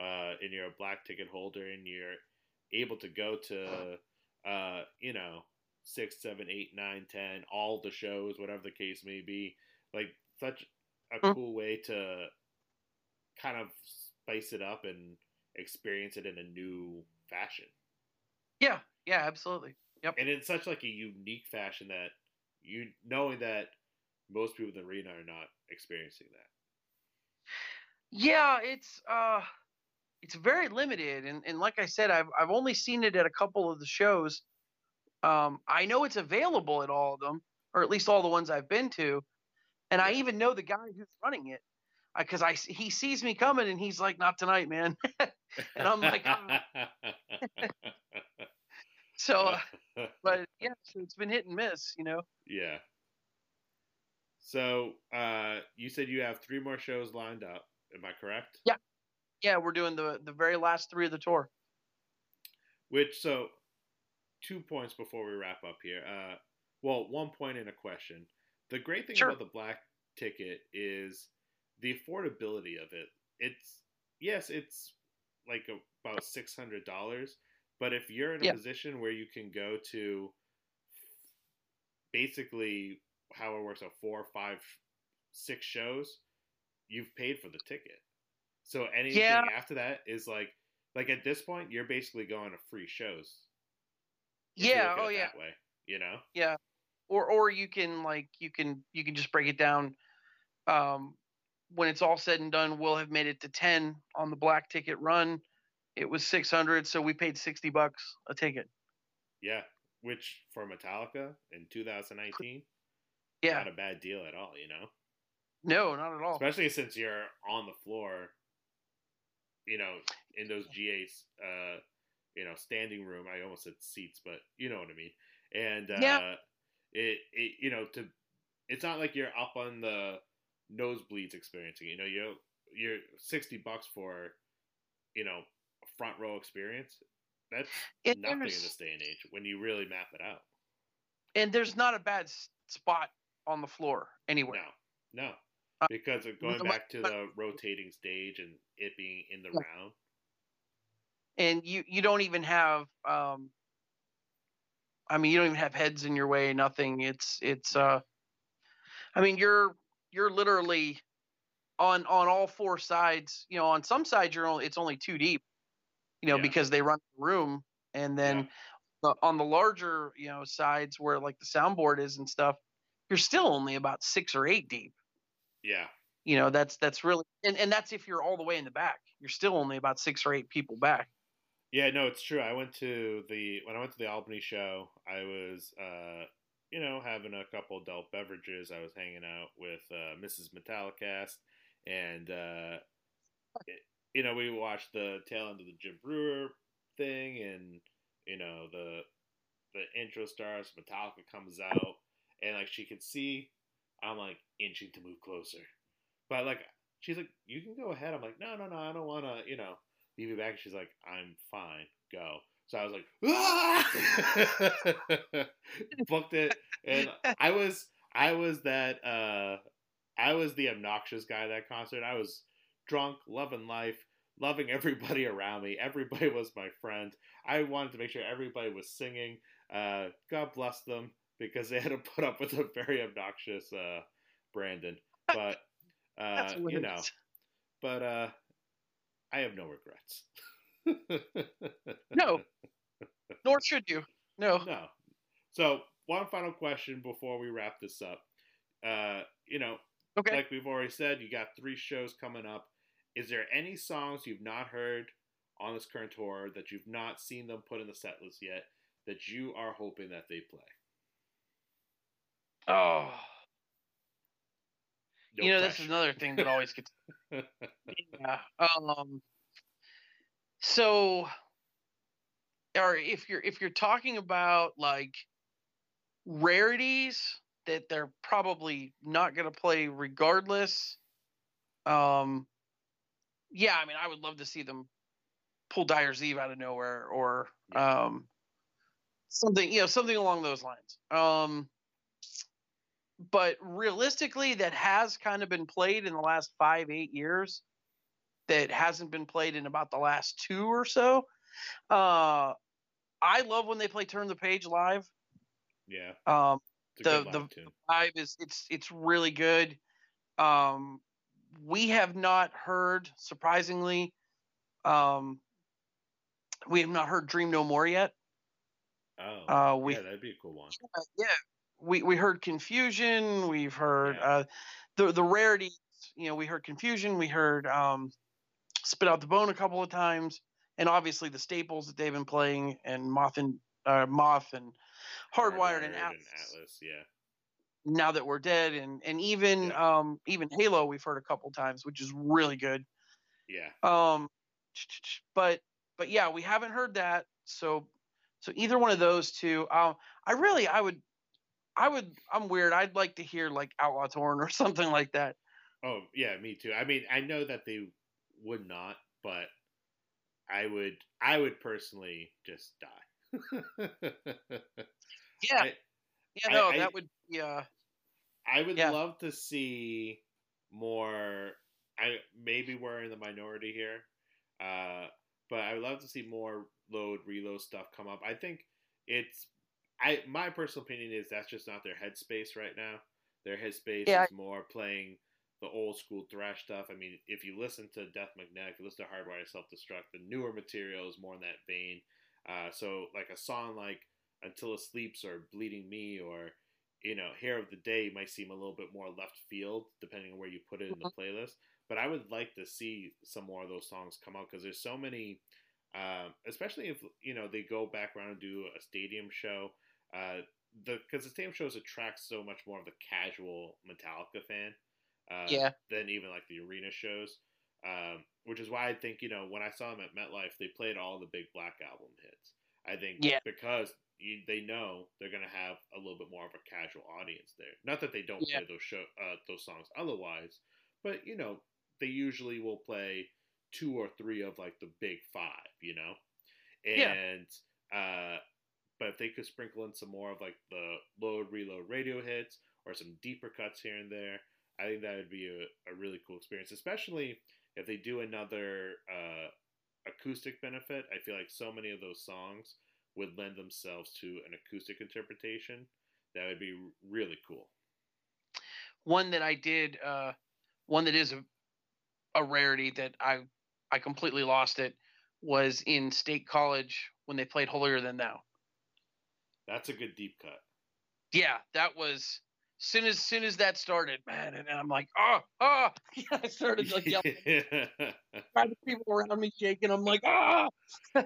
uh, and you're a black ticket holder, and you're able to go to, uh, you know, six, seven, eight, nine, ten, all the shows, whatever the case may be, like such a Mm. cool way to kind of spice it up and experience it in a new fashion. Yeah. Yeah. Absolutely. and in such like a unique fashion that you knowing that most people in the arena are not experiencing that. Yeah. It's uh, it's very limited, and and like I said, I've I've only seen it at a couple of the shows. Um, I know it's available at all of them, or at least all the ones I've been to, and I even know the guy who's running it because I, s- he sees me coming and he's like, "Not tonight, man." (laughs) And I'm like, "Ah." (laughs) so, uh, (laughs) but yeah, so it's been hit and miss, you know. yeah. So uh, you said you have three more shows lined up. Am I correct? Yeah. Yeah, we're doing the the very last three of the tour. Which so two points before we wrap up here. Uh, well, one point and a question. The great thing Sure. about the black ticket is the affordability of it. It's yes, it's like about six hundred dollars, but if you're in a Yeah. position where you can go to basically how it works out four, five, six shows, you've paid for the ticket. So anything Yeah. after that is like like at this point you're basically going to free shows. Yeah, oh yeah. that way, you know. Yeah. Or or you can like you can you can just break it down. Um, when it's all said and done, we'll have made it to ten on the black ticket run. It was six hundred, so we paid sixty bucks a ticket. Yeah, which for Metallica in 2019, Yeah, not a bad deal at all, you know. no, not at all. Especially since you're on the floor, you know, in those GAs, uh, you know, standing room. I almost said seats, but you know what I mean. And uh, Yeah. it, it, you know, to it's not like you're up on the nosebleeds experiencing. You know, you're you're 60 bucks for, you know, a front row experience. That's And nothing in this day and age when you really map it out. and there's not a bad spot on the floor anywhere. No, no, Uh, because of going back to the rotating stage and it being in the Yeah. round. and you you don't even have um i mean you don't even have heads in your way nothing it's it's uh i mean you're you're literally on on all four sides you know on some sides you're only it's only two deep you know Yeah. because they run the room and then the, on the larger you know sides where like the soundboard is and stuff you're still only about six or eight deep Yeah, you know that's that's really and, and that's if you're all the way in the back you're still only about six or eight people back yeah, no, it's true. I went to the when I went to the Albany show. I was, uh, you know, having a couple adult beverages. I was hanging out with uh, Mrs. Metallicast, and uh, it- you know, we watched the tail end of the Jim Breuer thing, and you know, the the intro starts. Metallica comes out, and like she could see, I'm like inching to move closer, but like she's like, you can go ahead. I'm like, no, no, no, I don't want to, you know, leave you back. She's like, I'm fine, go. So I was like, ah! (laughs) booked it, and I was, I was that, uh, I was the obnoxious guy at that concert. I was drunk, loving life, loving everybody around me. Everybody (laughs) was my friend. I wanted to make sure everybody was singing. Uh, God bless them because they had to put up with a very obnoxious uh, Brandon. But (laughs) uh, you know, but uh, I have no regrets. No. (laughs) Nor should you. No. no. So one final question before we wrap this up. Uh, you know, Okay. like we've already said, you got three shows coming up. Is there any songs you've not heard on this current tour that you've not seen them put in the set list yet that you are hoping that they play? oh. No you know, this is another thing that always gets. (laughs) yeah. Um. So, or if you're if you're talking about like rarities that they're probably not going to play regardless. Um. Yeah, I mean, I would love to see them pull Dyer's Eve out of nowhere, or um, something you know something along those lines. Um but realistically that has kind of been played in the last five eight years that hasn't been played in about the last two or so uh i love when they play turn the page live yeah. um The- good the- live is it's it's really good um we have not heard surprisingly um we have not heard dream no more yet Oh, uh we yeah, that'd be a cool one. Uh, yeah, we we heard confusion. We've heard Yeah. uh, the the rarities. You know, we heard confusion. We heard um, spit out the bone a couple of times, and obviously the staples that they've been playing, and moth and uh, moth and hardwired, and Atlas. Atlas. Yeah. Now that we're dead, and and even um even Halo, we've heard a couple times, which is really good. Yeah. Um, but but yeah, we haven't heard that. So so either one of those two. Um, I really I would I would I'm weird. I'd like to hear like Outlaw Torn or (laughs) something like that. Oh, yeah, me too. I mean, I know that they would not, but I would. I would personally just die. (laughs) Yeah, I- yeah, no, I- that would be uh I would Yeah. love to see more. I maybe we're in the minority here, uh, but I would love to see more load reload stuff come up. I think it's. I my personal opinion is that's just not their headspace right now. Their headspace Yeah. is more playing the old school thrash stuff. I mean, if you listen to Death Magnetic, if you listen to Hardwire Self Destruct, the newer material is more in that vein. Uh, so like a song like Until It Sleeps or Bleeding Me or you know, Hero of the Day might seem a little bit more left field depending on where you put it in the playlist. But I would like to see some more of those songs come out because there's so many, um, especially if you know they go back around and do a stadium show. Uh, the because the stadium shows attract so much more of the casual Metallica fan, uh, Yeah. than even like the arena shows. Um, which is why I think you know when I saw them at MetLife, they played all the big Black Album hits. I think Yeah. because you, they know they're gonna have a little bit more of a casual audience there. Not that they don't Yeah. play those show uh, those songs otherwise, but you know they usually will play two or three of like the big five, you know, Yeah. and uh, but if they could sprinkle in some more of like the load reload radio hits or some deeper cuts here and there, I think that would be a, a really cool experience, especially if they do another uh, acoustic benefit. I feel like so many of those songs would lend themselves to an acoustic interpretation. That would be really cool. one that I did uh one that is a, a rarity that I I completely lost it was in State College when they played Holier Than Thou. That's a good deep cut. Yeah, that was soon as soon as that started, man, and I'm like, (laughs) oh, oh, I started like (laughs) yelling, to people around me shaking. I'm like, ah, (laughs)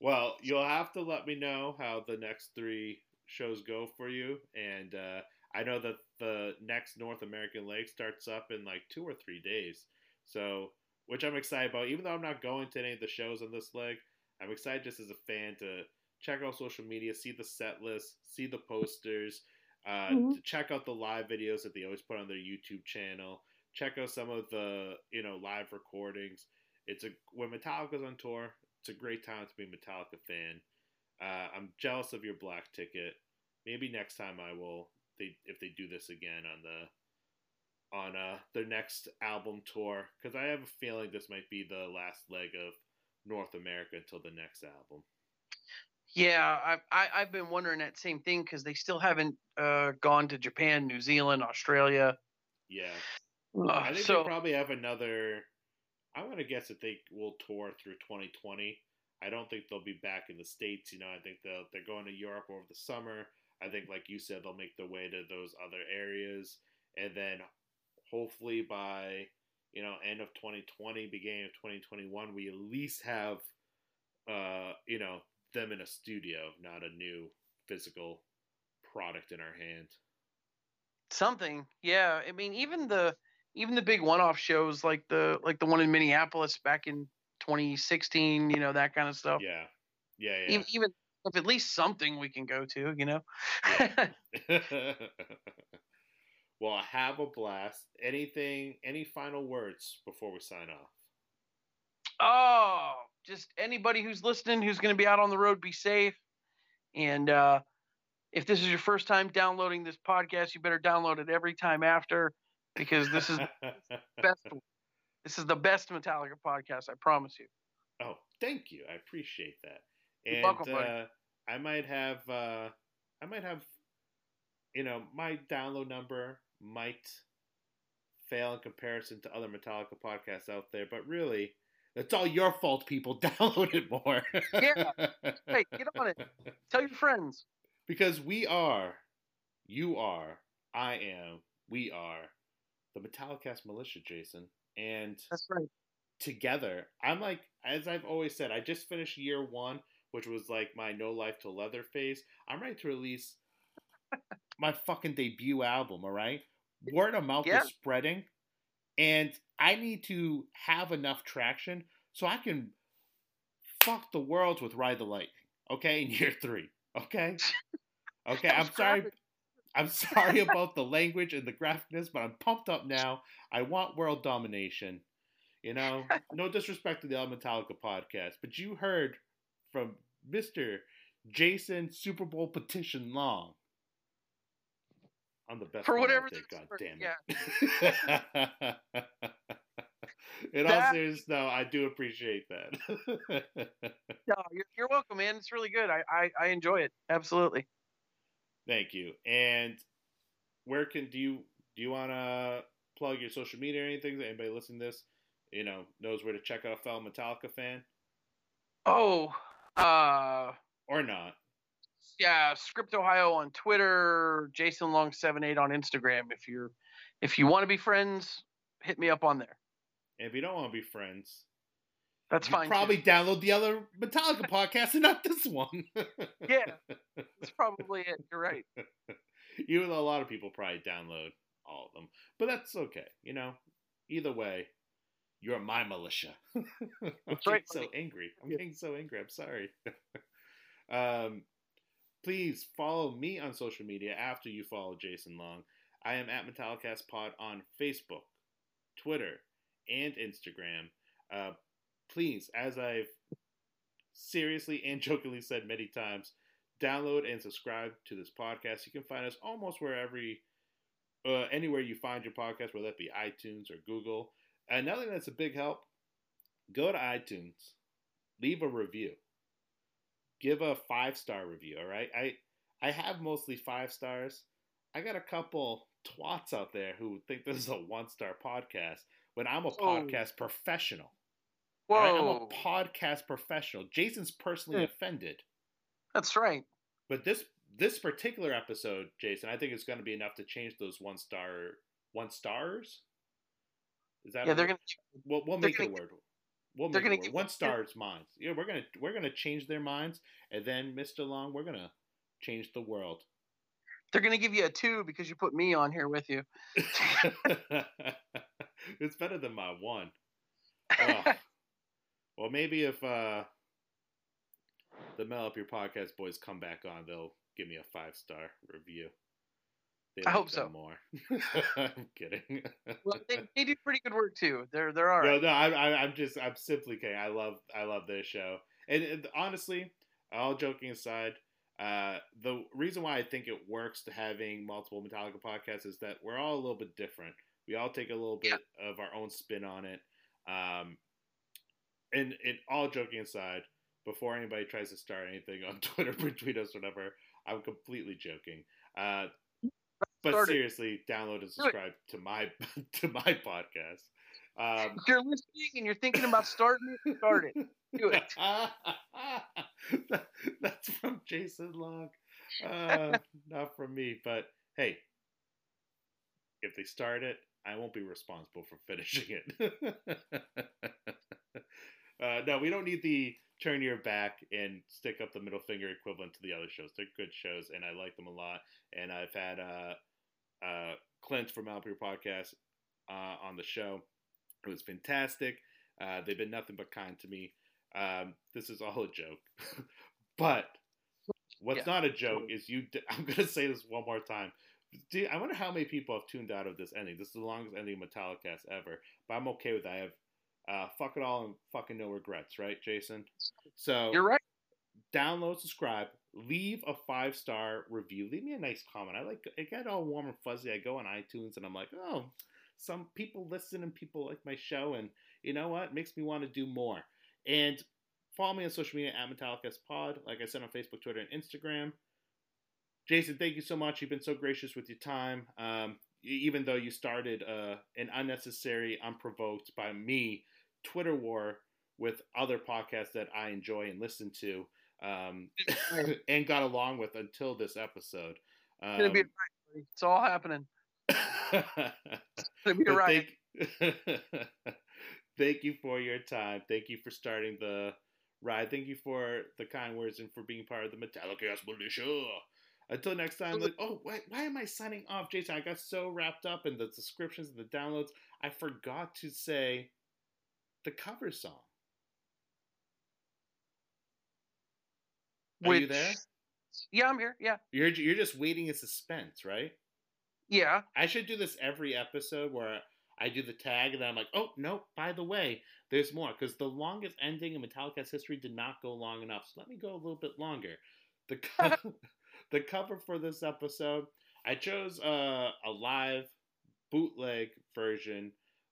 well, you'll have to let me know how the next three shows go for you. And uh, I know that the next North American leg starts up in like two or three days. So, which I'm excited about. Even though I'm not going to any of the shows on this leg, I'm excited just as a fan to check out social media, see the set list, see the posters, uh, Mhm. check out the live videos that they always put on their YouTube channel. Check out some of the you know live recordings. It's a when Metallica's on tour, it's a great time to be a Metallica fan. Uh, I'm jealous of your black ticket. Maybe next time I will. They if they do this again on the on uh, their next album tour, because I have a feeling this might be the last leg of North America until the next album. Yeah. I, I I've been wondering that same thing because they still haven't uh gone to Japan, New Zealand, Australia. Yeah, Uh, I think so they probably have another. I'm gonna guess that they will tour through 2020. I don't think they'll be back in the states. You know, I think they'll they're going to Europe over the summer. I think, like you said, they'll make their way to those other areas, and then hopefully by you know end of 2020, beginning of 2021, we at least have uh you know them in a studio, not a new physical product in our hand. Something, yeah. I mean, even the even the big one-off shows like the like the one in Minneapolis back in 2016, you know, that kind of stuff. Yeah. Yeah. Yeah. Even, even if at least something we can go to, you know. (laughs) well, have a blast. Anything, any final words before we sign off? oh, just anybody who's listening who's going to be out on the road, be safe. And uh, if this is your first time downloading this podcast, you better download it every time after because this is (laughs) best. This is the best Metallica podcast. I promise you. oh, thank you. I appreciate that. And welcome, uh, I might have, uh, I might have, you know, my download number might fail in comparison to other Metallica podcasts out there, but really, it's all your fault. People (laughs) download it more. Yeah. Hey, get on it. Tell your friends. because we are, you are, I am, we are the Metallicast militia, Jason, and That's right. together, I'm like, as I've always said, I just finished year one, which was like my No Life 'til Leather phase. I'm ready to release (laughs) my fucking debut album. All right, word of mouth Yeah. is spreading, and I need to have enough traction so I can fuck the world with Ride the Lightning. Okay, in (laughs) year three. Okay, okay. I'm sorry. I'm sorry about the language and the graphicness, but I'm pumped up now. I want world domination. You know, (laughs) no disrespect to the El Metallica podcast, but you heard from Mr. Jason Super Bowl Petition Long. I'm the best For whatever there, God worth, damn it. (laughs) In all That- seriousness, though, I do appreciate that. (laughs) No, you're, you're welcome, man. It's really good. I, I, I enjoy it. Absolutely. Thank you. And where can do you do you want to plug your social media or anything? That anybody listening to this, you know, knows where to check out a fellow Metallica fan Oh, uh, or not? Yeah, Script Ohio on Twitter, Jason Long 78 on Instagram. If you're if you want to be friends, hit me up on there. If you don't want to be friends, That's fine. too. probably download the other Metallica podcast and not this one. Yeah. (laughs) That's probably it. You're right. Even though a lot of people probably download all of them, but that's okay. You know, either way, you're my militia. (laughs) I'm right, so angry. I'm Yeah. getting so angry. I'm sorry. (laughs) um, please follow me on social media after you follow Jason Long. I am at Metallicast Pod on Facebook, Twitter, and Instagram. Uh, please, as I've seriously and (laughs) jokingly said many times, download and subscribe to this podcast. You can find us almost wherever, you- uh, anywhere you find your podcast, whether that be iTunes or Google. Another thing that's a big help: go to iTunes, leave a review, give a five star review. All right, I I have mostly five stars. I got a couple twats out there who think this is a one star podcast, when I'm a Oh. podcast professional. Whoa. Right, I'm a podcast professional. Jason's personally Hmm. offended. That's right. But this this particular episode, Jason, I think it's going to be enough to change those one star one stars. Is that Yeah, they're gonna. We'll, we'll they're make it a word. We'll they're make it a gonna give one star's minds. Yeah, we're gonna we're gonna change their minds, and then Mister Long, we're gonna change the world. They're gonna give you a two because you put me on here with you. (laughs) it's better than my one. Ugh. (laughs) well, maybe if uh, the Metal Up Your Podcast boys come back on, they'll give me a five star review. They I hope like that so. More. (laughs) I'm kidding. well, they, (laughs) they do pretty good work too. They're they're all No, no, I, I'm just, I'm simply kidding. I love, I love this show, and, and honestly, all joking aside, uh, the reason why I think it works to having multiple Metallica podcasts is that we're all a little bit different. We all take a little bit of our own spin on it. Um, and, and all joking aside, before anybody tries to start anything on (laughs) Twitter, between us, or whatever, I'm completely joking. Uh, but Start it. seriously, download and subscribe to my (laughs) to my podcast. Um, If you're listening and you're thinking about starting it, start it. Do it. That- (laughs) That's from Jason Long. Uh, not from me, but hey, if they start it, I won't be responsible for finishing it. (laughs) uh, no, we don't need the turn your back and stick up the middle finger equivalent to the other shows. They're good shows, and I like them a lot. And I've had uh, uh, Clint from Metal Up Your Podcast uh, on the show. It was fantastic. Uh, they've been nothing but kind to me. Um, this is all a joke, (laughs) but what's Yeah. not a joke is you. d- (laughs) I'm gonna say this one more time. Dude, I wonder how many people have tuned out of this ending. This is the longest ending of Metallicast ever, but I'm okay with that. I have uh, fuck it all and fucking no regrets, right, Jason? So You're right. download, subscribe, leave a five star review, leave me a nice comment. I like I get all warm and fuzzy. I go on iTunes and I'm like, oh, some people listen and people like my show, and you know what? It makes me want to do more. And follow me on social media at Metallicast Pod, like I said on Facebook, Twitter, and Instagram. Jason, thank you so much. You've been so gracious with your time. Um, even though you started uh, an unnecessary, unprovoked by me Twitter war with other podcasts that I enjoy and listen to, um, (laughs) and got along with until this episode. It's gonna be a Um, buddy. It's all happening. (laughs) It's gonna be a but riot. thank, (laughs) thank you for your time. Thank you for starting the ride. Thank you for the kind words and for being part of the Metallicast militia. Until next time, like, oh, why, why am I signing off, Jason? I got so wrapped up in the descriptions and the downloads, I forgot to say the cover song. Are you there? Yeah, I'm here. Yeah, You're you're just waiting in suspense, right? yeah. I should do this every episode where I do the tag and then I'm like, oh no, by the way, there's more because the longest ending in Metallica's history did not go long enough. So let me go a little bit longer. The (laughs) co- the cover for this episode, I chose uh, a live bootleg version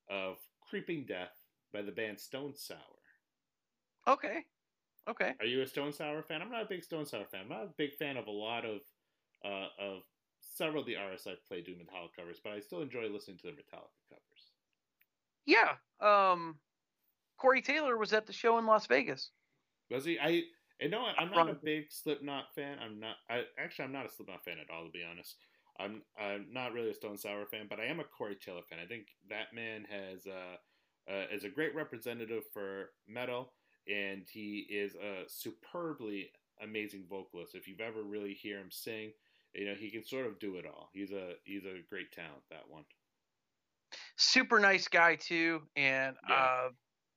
of "Creeping Death" by the band Stone Sour. Okay, okay. Are you a Stone Sour fan? I'm not a big Stone Sour fan. I'm not a big fan of a lot of uh, of several of the artists I've played doing Metallica covers, but I still enjoy listening to the Metallica covers. Yeah. Um, Corey Taylor was at the show in Las Vegas. Was he? I know what? I'm not a big Slipknot fan. I'm not. I actually I'm not a Slipknot fan at all, to be honest. I'm I'm not really a Stone Sour fan, but I am a Corey Taylor fan. I think that man has uh, uh is a great representative for metal, and he is a superbly amazing vocalist. If you've ever really hear him sing, you know he can sort of do it all. He's a he's a great talent. That one. Super nice guy too, and Yeah. uh,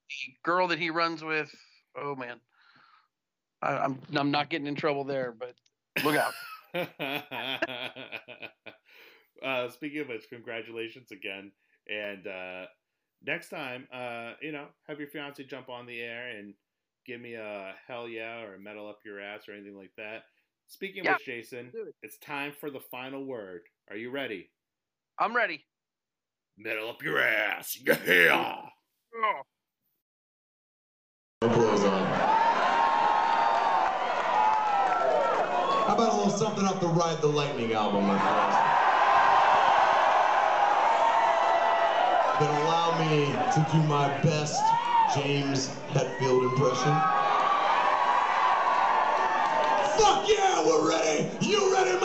the girl that he runs with. Oh man, I, I'm I'm not getting in trouble there, but look out. (laughs) uh, speaking of which, congratulations again. And uh, next time, uh, you know, have your fiance jump on the air and give me a hell yeah or a metal up your ass or anything like that. Speaking of Yeah, which, Jason, it. it's time for the final word. Are you ready? I'm ready. Metal up your ass. Yeah. Oh. No clothes on. How about a little something off the Ride the Lightning album, my friends? Then allow me to do my best James Hetfield impression. Fuck yeah, we're ready! You ready,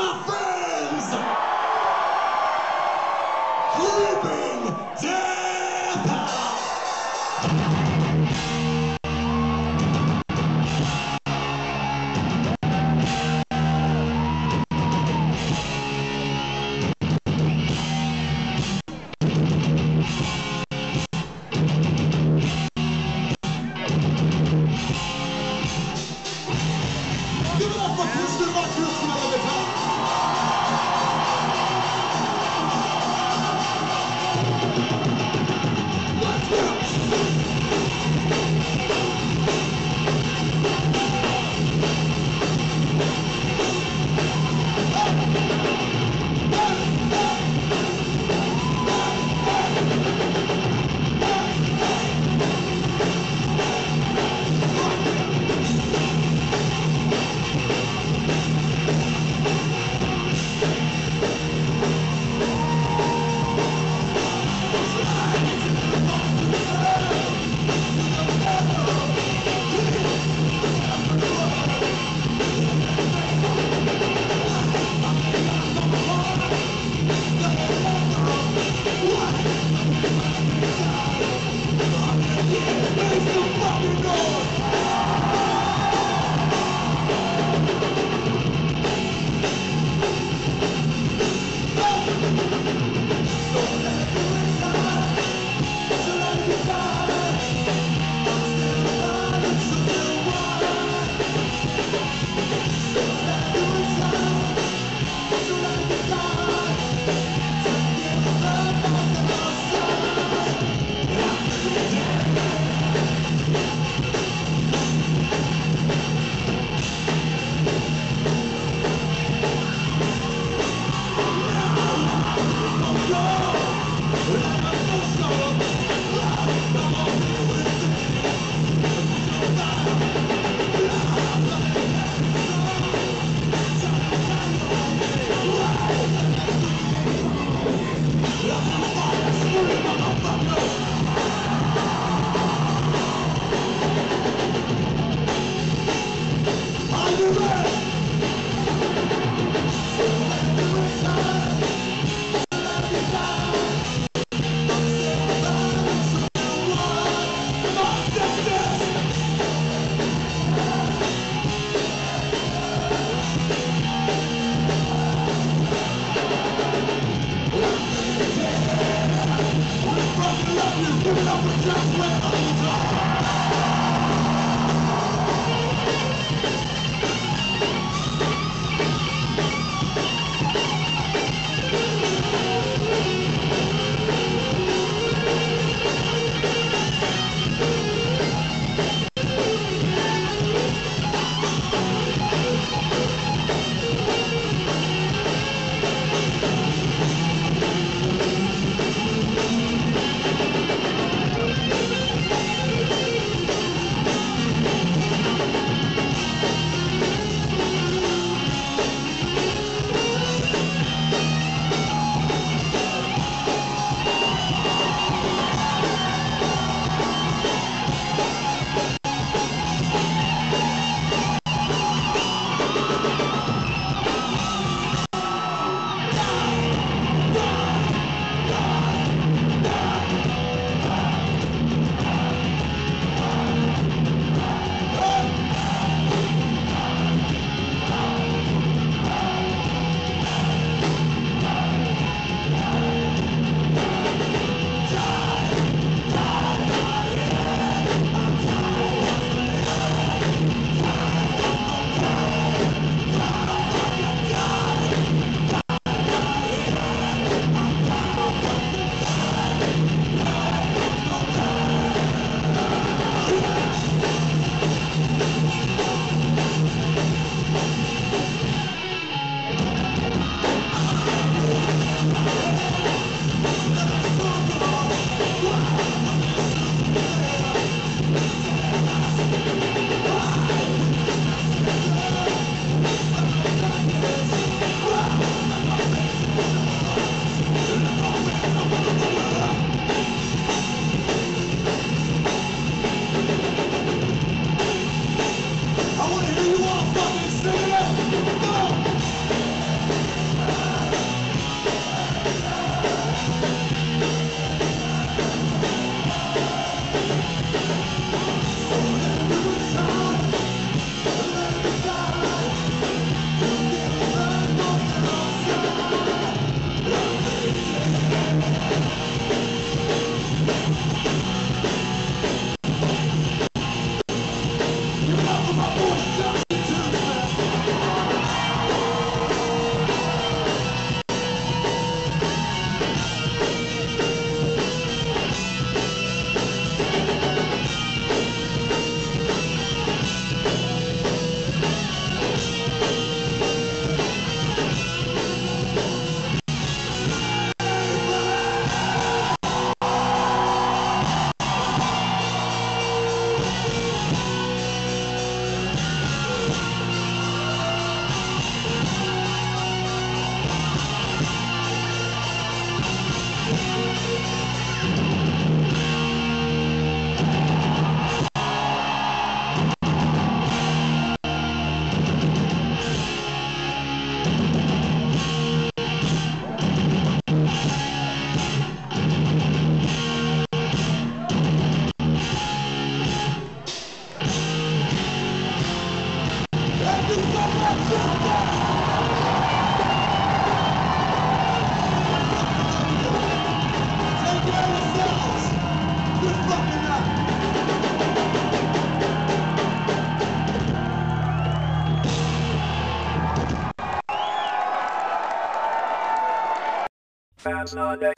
Experts.